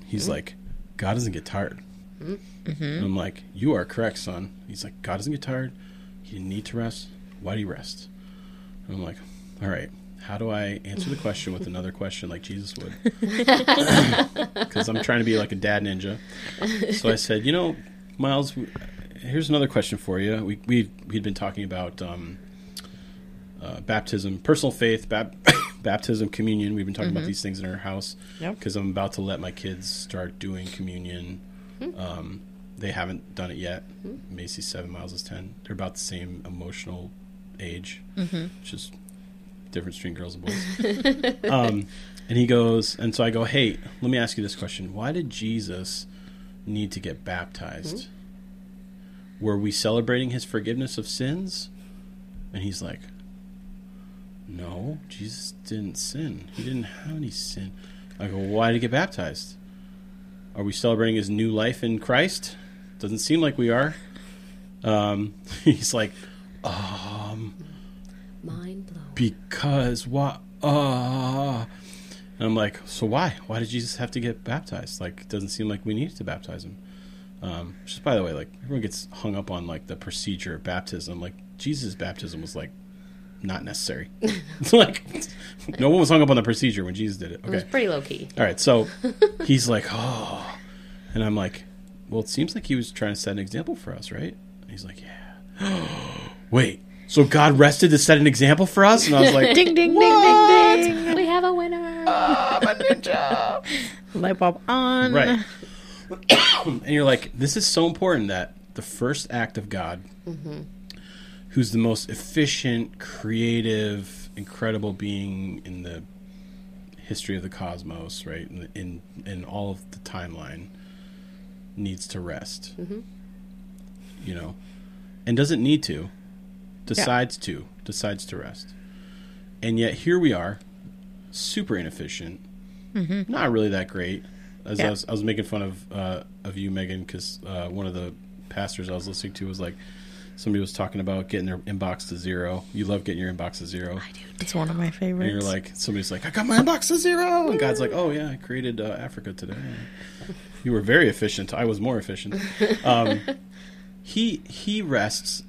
He's like, "God doesn't get tired." And I'm like, "You are correct, son." He's like, "God doesn't get tired. He didn't need to rest. Why do you rest?" And I'm like, "All right." How do I answer the question with another question like Jesus would? Because I'm trying to be like a dad ninja. So I said, you know, Miles, here's another question for you. We we we'd been talking about um, uh, baptism, personal faith, bap- baptism, communion. We've been talking about these things in our house Yep. because I'm about to let my kids start doing communion. Um, they haven't done it yet. Macy's seven, Miles is ten. They're about the same emotional age, which is difference between girls and boys. um, and he goes, and so I go, hey, let me ask you this question: Why did Jesus need to get baptized? Were we celebrating his forgiveness of sins? And he's like, No, Jesus didn't sin. He didn't have any sin. I go, Why did he get baptized? Are we celebrating his new life in Christ? Doesn't seem like we are. Um, he's like, um, Mind blown. because what? Uh, and I'm like, so why? Why did Jesus have to get baptized? Like, it doesn't seem like we needed to baptize him. Um, just by the way, like everyone gets hung up on like the procedure of baptism. Like Jesus' baptism was like not necessary. it's like no one was hung up on the procedure when Jesus did it. It was Okay, pretty low key. all right. So he's like, oh, and I'm like, well, it seems like he was trying to set an example for us, right? And he's like, yeah. Wait, so God rested to set an example for us? And I was like, Ding ding ding ding ding. We have a winner. Ah, oh, my ninja. Light bulb on. right. and you're like, this is so important that the first act of God, who's the most efficient, creative, incredible being in the history of the cosmos, right, in in, in all of the timeline, needs to rest. You know, and doesn't need to, decides to, decides to rest, and yet here we are, super inefficient, not really that great. As I, was, I was making fun of uh, of you, Megan, because uh, one of the pastors I was listening to was like, somebody was talking about getting their inbox to zero. You love getting your inbox to zero, I do. It's one of my and favorites. you're like, somebody's like, I got my inbox to zero, and God's like, Oh yeah, I created uh, Africa today. You were very efficient. I was more efficient. Um, he he rests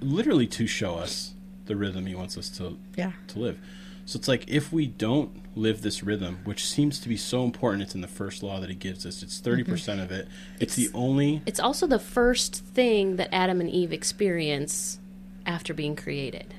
literally to show us the rhythm he wants us to yeah. to live. So it's like if we don't live this rhythm, which seems to be so important, it's in the first law that he gives us. It's 30 Mm-hmm. percent of it. It's, the only It's also the first thing that Adam and Eve experience after being created.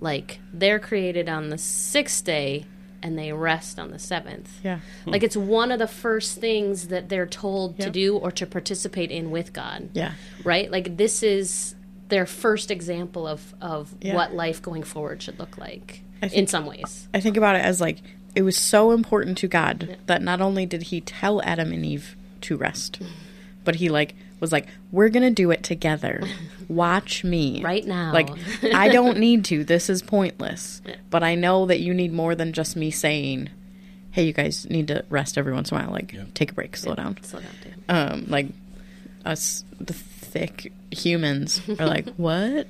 Like they're created on the sixth day and they rest on the seventh. Yeah. Like it's one of the first things that they're told to do or to participate in with God. Yeah. Right? Like this is their first example of, of Yeah. what life going forward should look like I in some ways. I think about it as like it was so important to God that not only did he tell Adam and Eve to rest, but he like was like, We're gonna do it together. Watch me. Right now. Like I don't need to. This is pointless. But I know that you need more than just me saying, Hey, you guys need to rest every once in a while. Like Yeah. take a break, slow down. Slow down, Dan. Um, like us the thick humans are like, What?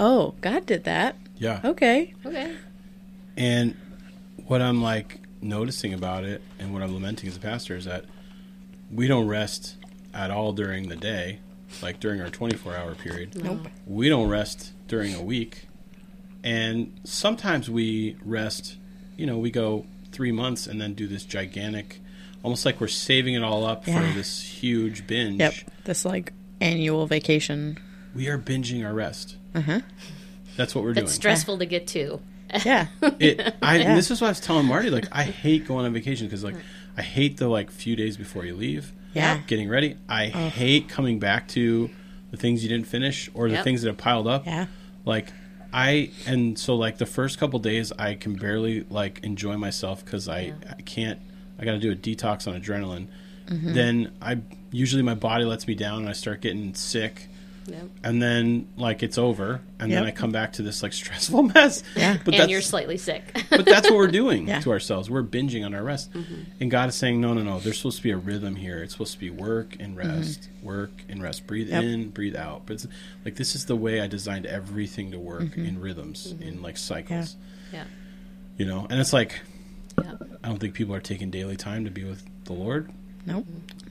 Oh, God did that. yeah. Okay. Okay. And what I'm like noticing about it and what I'm lamenting as a pastor is that we don't rest at all during the day, like during our 24 hour period. Nope. We don't rest during a week. And sometimes we rest, you know, we go three months and then do this gigantic, almost like we're saving it all up Yeah. for this huge binge. Yep. This like annual vacation. We are binging our rest. Uh huh. That's what we're doing. It's stressful to get to. Yeah. it I Yeah. and this is what I was telling Marty like I hate going on vacation because like I hate the like few days before you leave Yeah. getting ready I hate coming back to the things you didn't finish or the Yep. things that have piled up Yeah. like I and so like the first couple days I can barely like enjoy myself because I I can't I got to do a detox on adrenaline Mm-hmm. then I usually my body lets me down and I start getting sick Yep. and then like it's over and then I come back to this like stressful mess Yeah. but and that's you're slightly sick. but that's what we're doing Yeah. to ourselves. We're binging on our rest. Mm-hmm. And God is saying, no, no, no. There's supposed to be a rhythm here. It's supposed to be work and mm-hmm. rest, work and rest. Breathe Yep. in, breathe out. But it's like this is the way I designed everything to work mm-hmm. in rhythms, in like cycles. yeah. You know? And it's like, Yeah. I don't think people are taking daily time to be with the Lord. Nope.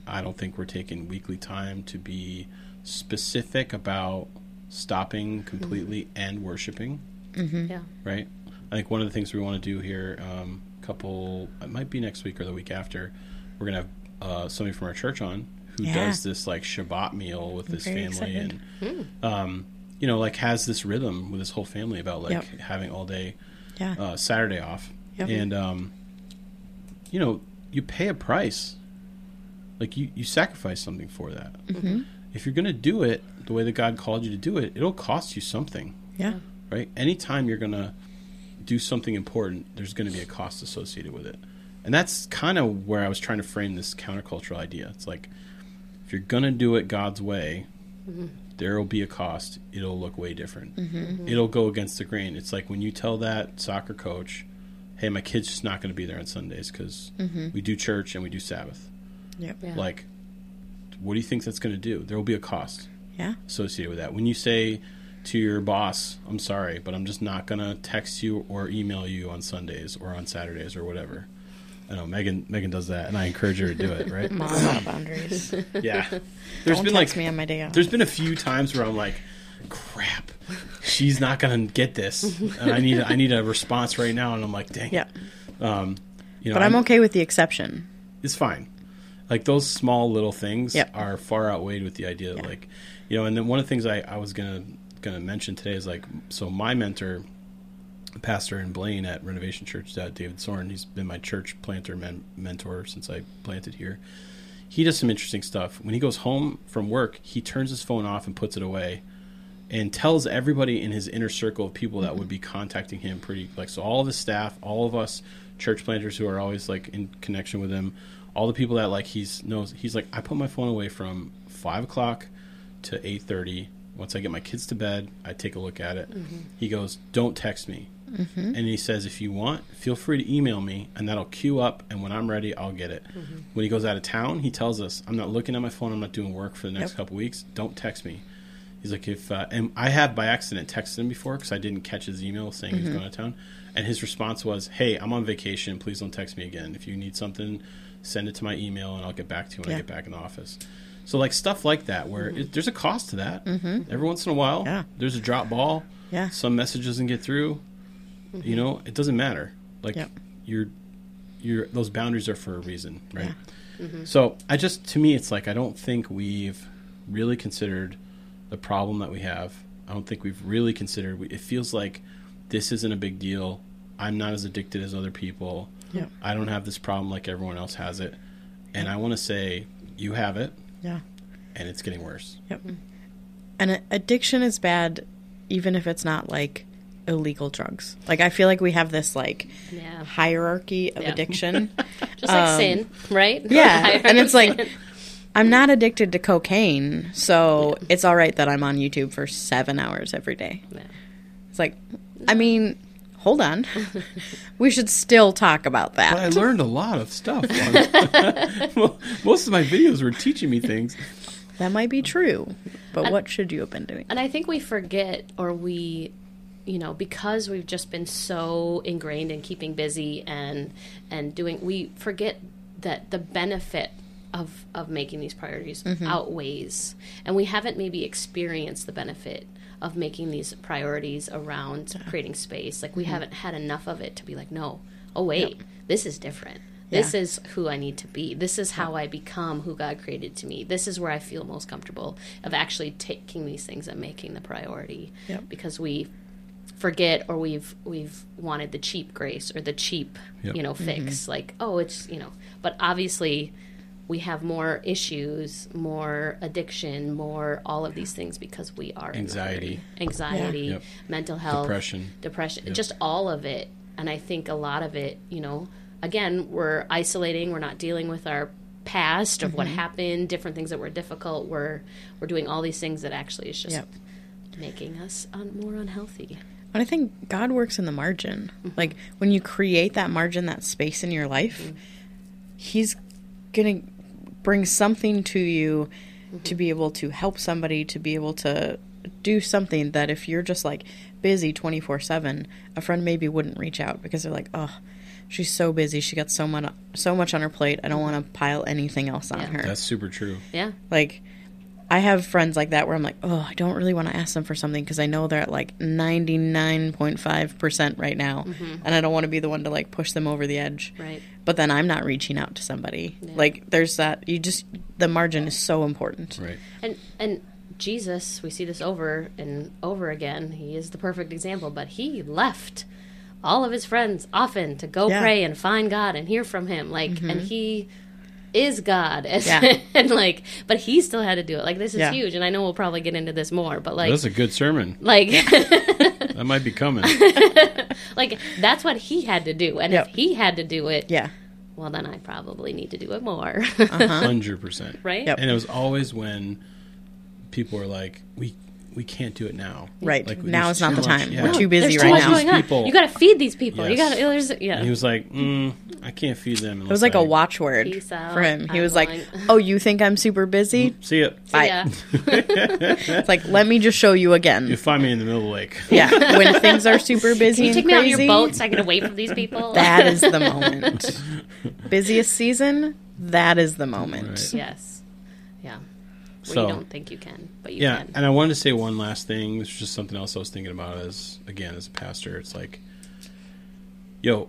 I don't think we're taking weekly time to be specific about stopping completely and worshiping Yeah. right? I think one of the things we want to do here, um, couple, it might be next week or the week after, we're gonna have uh, somebody from our church on who Yeah. does this like Shabbat meal with his family excited. and um, you know like has this rhythm with his whole family about like Yep. having all day Yeah. uh, Saturday off, Yep. and um, you know you pay a price, like you you sacrifice something for that. Mm-hmm. If you're gonna do it the way that God called you to do it, it'll cost you something, yeah. right? Anytime you're gonna do something important, there's gonna be a cost associated with it, and that's kind of where I was trying to frame this countercultural idea. It's like if you're gonna do it God's way, mm-hmm. there will be a cost. It'll look way different. Mm-hmm. Mm-hmm. It'll go against the grain. It's like when you tell that soccer coach, "Hey, my kid's just not going to be there on Sundays because we do church and we do Sabbath." Yep. Yeah. Like, what do you think that's going to do? There will be a cost Yeah. associated with that. When you say to your boss, "I'm sorry, but I'm just not going to text you or email you on Sundays or on Saturdays or whatever." I know Megan. Megan does that, and I encourage her to do it. Right? Mom, boundaries. Yeah. There's Don't been text like me on my day off. there's been a few times where I'm like, crap, she's not gonna get this, and I need I need a response right now, and I'm like, dang. yeah. Um, you know, But I'm okay with the exception. It's fine. Like those small little things Yep. are far outweighed with the idea that Yeah. like, you know, and then one of the things I, I was gonna gonna mention today is like, so my mentor, pastor in Blaine at Renovation Church, David Soren, he's been my church planter men- mentor since I planted here. He does some interesting stuff. When he goes home from work, he turns his phone off and puts it away and tells everybody in his inner circle of people that mm-hmm. would be contacting him pretty like so all of his staff all of us church planters who are always like in connection with him all the people that like he's knows he's like i put my phone away from five o'clock to 8.30 once i get my kids to bed i take a look at it. Mm-hmm. He goes don't text me. Mm-hmm. And he says if you want feel free to email me and that'll queue up and when i'm ready i'll get it. Mm-hmm. When he goes out of town he tells us i'm not looking at my phone i'm not doing work for the next Yep. couple weeks don't text me. He's like, if uh, and I have by accident texted him before because I didn't catch his email saying he was going of town, and his response was, "Hey, I'm on vacation. Please don't text me again. If you need something, send it to my email, and I'll get back to you when I get back in the office." So like stuff like that, where it, there's a cost to that. Mm-hmm. Every once in a while, Yeah. there's a drop ball. Yeah. Some message doesn't get through. You know, it doesn't matter. Like Yep. you're, you're those boundaries are for a reason, right? So I just to me, it's like I don't think we've really considered the problem that we have. I don't think we've really considered. It feels like this isn't a big deal. I'm not as addicted as other people. Yep. I don't have this problem like everyone else has it. And I want to say you have it, Yeah. and it's getting worse. Yep. And addiction is bad, even if it's not like illegal drugs. Like I feel like we have this like Yeah. hierarchy of Yeah. addiction. Just like Um, sin, right? yeah, and it's like I'm not addicted to cocaine, so it's all right that I'm on YouTube for seven hours every day. Yeah. It's like, I mean, hold on, we should still talk about that. But I learned a lot of stuff. Well, Most of my videos were teaching me things. That might be true, but what should you have been doing? And I think we forget or we you know because we've just been so ingrained in keeping busy and and doing we forget that the benefit of of making these priorities mm-hmm. outweighs and we haven't maybe experienced the benefit of making these priorities around creating space like we mm-hmm. haven't had enough of it to be like no oh wait this is different this Yeah. is who I need to be. This is how I become who God created to me. This is where I feel most comfortable of actually taking these things and making the priority. Yep. Because we forget or we've we've wanted the cheap grace or the cheap, Yep. you know, fix. Mm-hmm. Like, oh, it's you know. But obviously we have more issues, more addiction, more all of these things because we are in the Anxiety. hurry. anxiety, Yep. mental health, Depression. depression, just all of it. And I think a lot of it, you know, again, we're isolating. We're not dealing with our past of what Mm-hmm. happened, different things that were difficult. We're we're doing all these things that actually is just Yep. making us un- more unhealthy. But I think God works in the margin. Mm-hmm. Like when you create that margin, that space in your life, Mm-hmm. He's gonna bring something to you Mm-hmm. to be able to help somebody, to be able to do something that if you're just like busy 24 7, a friend maybe wouldn't reach out because they're like, oh, she's so busy. She got so much, so much on her plate. I don't want to pile anything else on Yeah. her. That's super true. Yeah. like I have friends like that where I'm like, oh, I don't really want to ask them for something because I know they're at like 99.5% right now. Mm-hmm. And I don't want to be the one to like push them over the edge. Right. But then I'm not reaching out to somebody. Yeah. Like, there's that, you just, the margin is so important. Right. And and Jesus, we see this over and over again. He is the perfect example, but he left all of his friends often to go Yeah. pray and find God and hear from him. Like and mm-hmm. he is God. And, Yeah. and like but he still had to do it. Like this is Yeah. huge and I know we'll probably get into this more, but like That's a good sermon. like That might be coming. like that's what he had to do. And Yep. if he had to do it, Yeah. well then I probably need to do it more. Uh-huh. Hundred percent. right? Yep. And it was always when people were like, "We we can't do it now." Right. Like, now is not the much- time. yeah. We're too busy There's right too much now. going on. People- You got to feed these people. You got to. There's yeah. And he was like, mm, "I can't feed them." It was like a watchword for him. He I'm was like, going. "Oh, you think I'm super busy? See it. Bye." Yeah. It's like, let me just show you again. You find me in the middle of the lake. Yeah, when things are super busy Can you and take me out on your boat so I can away from these people? that is the moment. Busiest season, that is the moment. Right. yes. Where So- you don't think you can, but you Yeah, can. and I wanted to say one last thing. This is just something else I was thinking about as again as a pastor. It's like, yo,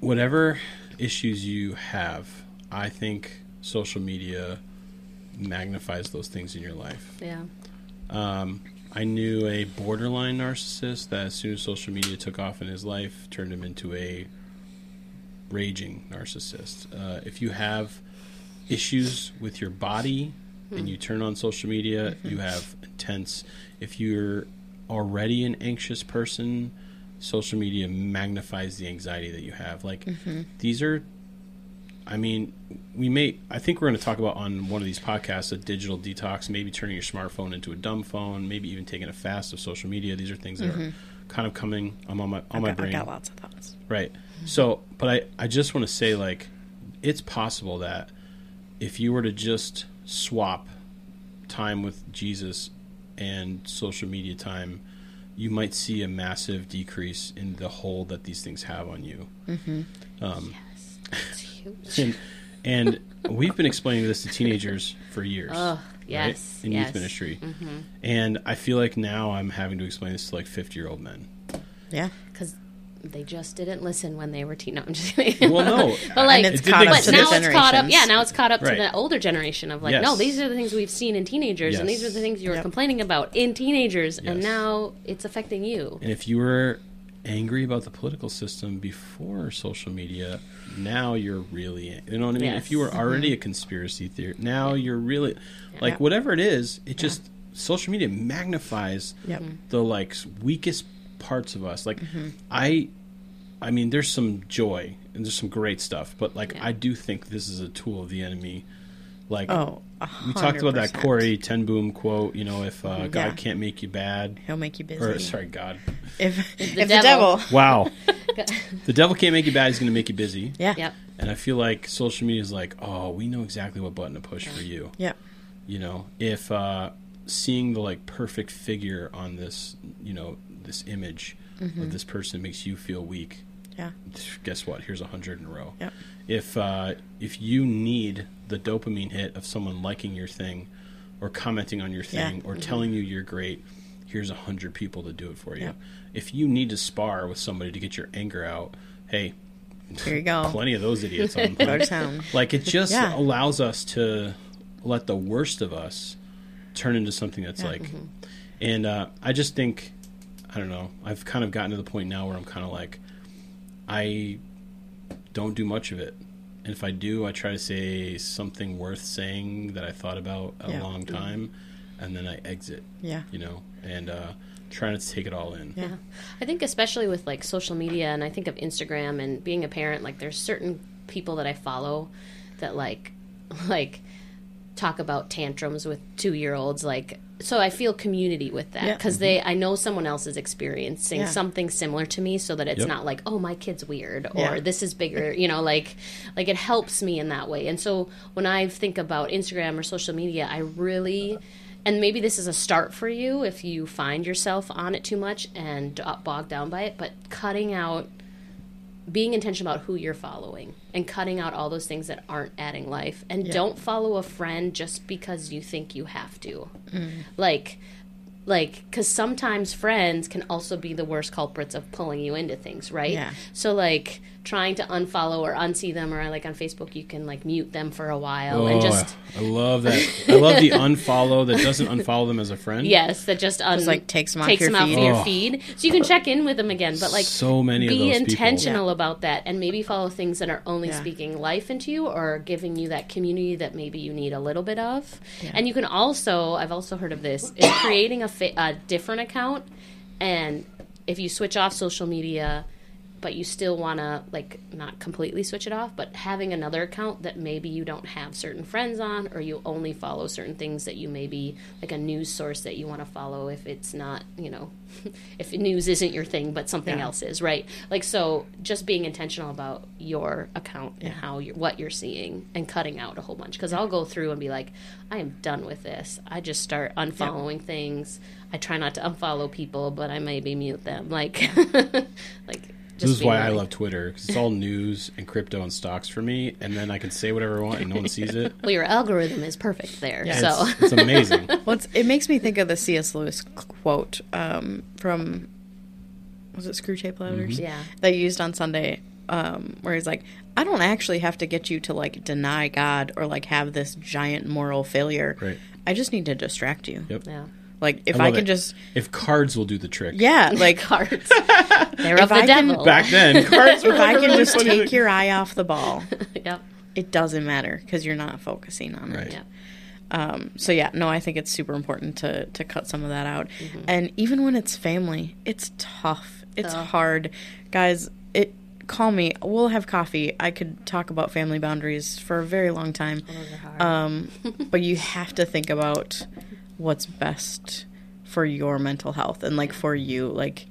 whatever issues you have, I think social media magnifies those things in your life. yeah. Um, I knew a borderline narcissist that as soon as social media took off in his life, turned him into a raging narcissist. Uh, if you have issues with your body and mm-hmm. you turn on social media, you mm-hmm. have intense. If you're already an anxious person, social media magnifies the anxiety that you have. Like mm-hmm. these are I mean, we may. I think we're going to talk about on one of these podcasts a digital detox, maybe turning your smartphone into a dumb phone, maybe even taking a fast of social media. These are things that are kind of coming. I'm on my on my I've got, brain, I've got lots of thoughts. right? So, but I I just want to say like, it's possible that if you were to just swap time with Jesus and social media time, you might see a massive decrease in the hold that these things have on you. Um, It's huge. and, and we've been explaining this to teenagers for years. Oh, right, in yes. youth ministry. And I feel like now I'm having to explain this to like 50 year old men. Yeah, Because they just didn't listen when they were teen. No, I'm just kidding. Well, no. But like, And it's caught up but to now the it's caught up. Yeah, now it's caught up Right. to the older generation of like, Yes. no, these are the things we've seen in teenagers, and these are the things you were Yep. complaining about in teenagers, and now it's affecting you. And if you were angry about the political system before social media, now you're really, you know what I mean? If you were Yes. already mm-hmm. a conspiracy theorist, now you're really, like, Yeah. whatever it is, it just, social media magnifies Yep. the like weakest parts of us. Like mm-hmm. I I mean there's some joy and there's some great stuff, but like Yeah. I do think this is a tool of the enemy. Like Oh, we talked about that Corrie ten Boom quote, you know, if uh, God Yeah. can't make you bad He'll make you busy. or sorry, God. if The if the devil. devil, Wow. the devil can't make you bad, he's gonna make you busy. yeah, Yep. And I feel like social media is like, oh, we know exactly what button to push for you. yeah, you know if uh seeing the like perfect figure on this you know this image of this person makes you feel weak yeah, guess what here's a hundred in a row Yep. if uh if you need the dopamine hit of someone liking your thing or commenting on your Yeah. thing or telling you you're great here's a hundred people to do it for you Yep. if you need to spar with somebody to get your anger out hey Here you go. plenty of those idiots on town. like it just Yeah. allows us to let the worst of us turn into something that's Yeah. like and uh, i just think i don't know i've kind of gotten to the point now where i'm kind of like i don't do much of it. And if i do i try to say something worth saying that i thought about a Yeah. long time and then i exit Yeah, you know and uh, try not to take it all in. Yeah, I think especially with like social media and I think of Instagram and being a parent, like there's certain people that I follow that like like talk about tantrums with two year olds like so I feel community with that Yeah. because they I know someone else is experiencing Yeah. something similar to me so that it's Yep. not like oh my kid's weird or Yeah. this is bigger you know like like it helps me in that way and so when I think about Instagram or social media I really and maybe this is a start for you if you find yourself on it too much and uh, bogged down by it but cutting out being intentional about who you're following and cutting out all those things that aren't adding life. And don't follow a friend just because you think you have to. Mm. Like like because sometimes friends can also be the worst culprits of pulling you into things right? Yeah. so like trying to unfollow or unsee them or like on facebook you can like mute them for a while Oh, and just oh, I love that. I love the unfollow that doesn't unfollow them as a friend. yes that just un- like, takes them off takes your them off feed. your Oh. feed so you can check in with them again but like so many of be those people. intentional about that and maybe follow things that are only Yeah. speaking life into you or giving you that community that maybe you need a little bit of and you can also i've also heard of this is creating a, fa- a different account and if you switch off social media but you still want to like not completely switch it off but having another account that maybe you don't have certain friends on or you only follow certain things that you maybe like a news source that you want to follow if it's not you know if news isn't your thing but something Yeah. else is right? Like so just being intentional about your account and how you're what you're seeing and cutting out a whole bunch. Because i'll go through and be like i am done with this. I just start unfollowing things. I try not to unfollow people but i maybe mute them. Like like This is being why I love Twitter because it's all news and crypto and stocks for me, and then I can say whatever I want and no one sees it. well your algorithm is perfect there Yeah. so It's, it's amazing. Well, it's, it makes me think of the C.S. Lewis quote um, from was it Screwtape Letters? yeah that you used on Sunday, um, where he's like, "I don't actually have to get you to like deny God or like have this giant moral failure. Right. I just need to distract you. Yep. yeah Like if I I, can it. just, If cards will do the trick. yeah, like cards they're If of the I can- devil Back then, cards were if I can just take thing. your eye off the ball, yep it doesn't matter because you're not focusing on it. Right. yeah Um, so yeah, no, I think it's super important to to cut some of that out. Mm-hmm. And even when it's family, it's tough. It's Ugh. hard, guys. It call me. We'll have coffee. I could talk about family boundaries for a very long time. Those are hard. Um, but you have to think about what's best for your mental health and like for you. Like,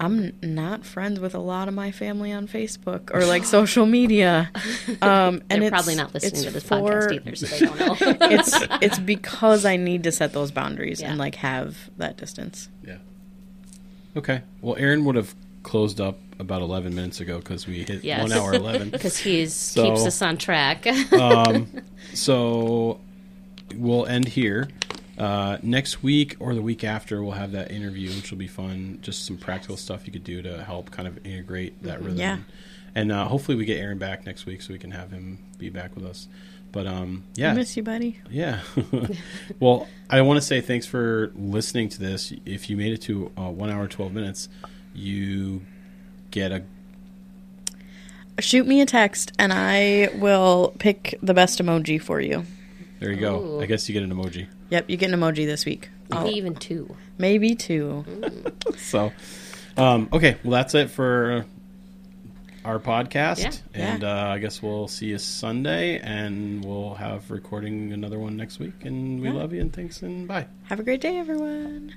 I'm not friends with a lot of my family on Facebook or like social media. Um, and they're probably not listening to this for, podcast either so they don't know it's it's because I need to set those boundaries Yeah. and like have that distance. Yeah. Okay. Well, Aaron would have closed up about 11 minutes ago because we hit Yes. one hour 11. because he's So- keeps us on track so we'll end here. Uh, next week or the week after, we'll have that interview, which will be fun. Just some practical stuff you could do to help kind of integrate that rhythm. Yeah. And uh, hopefully we get Aaron back next week so we can have him be back with us. But um, yeah, I miss you, buddy. yeah. well, I want to say thanks for listening to this. If you made it to uh, one hour twelve minutes, you get a Shoot me a text and I will pick the best emoji for you. There. You go. Ooh. I guess you get an emoji. Yep, you get an emoji this week. maybe I'll- even two maybe two. So, um, okay. Well, that's it for our podcast, Yeah. and Uh, I guess we'll see you Sunday, and we'll have recording another one next week. And we Yeah. love you, and thanks, and bye. Have a great day, everyone.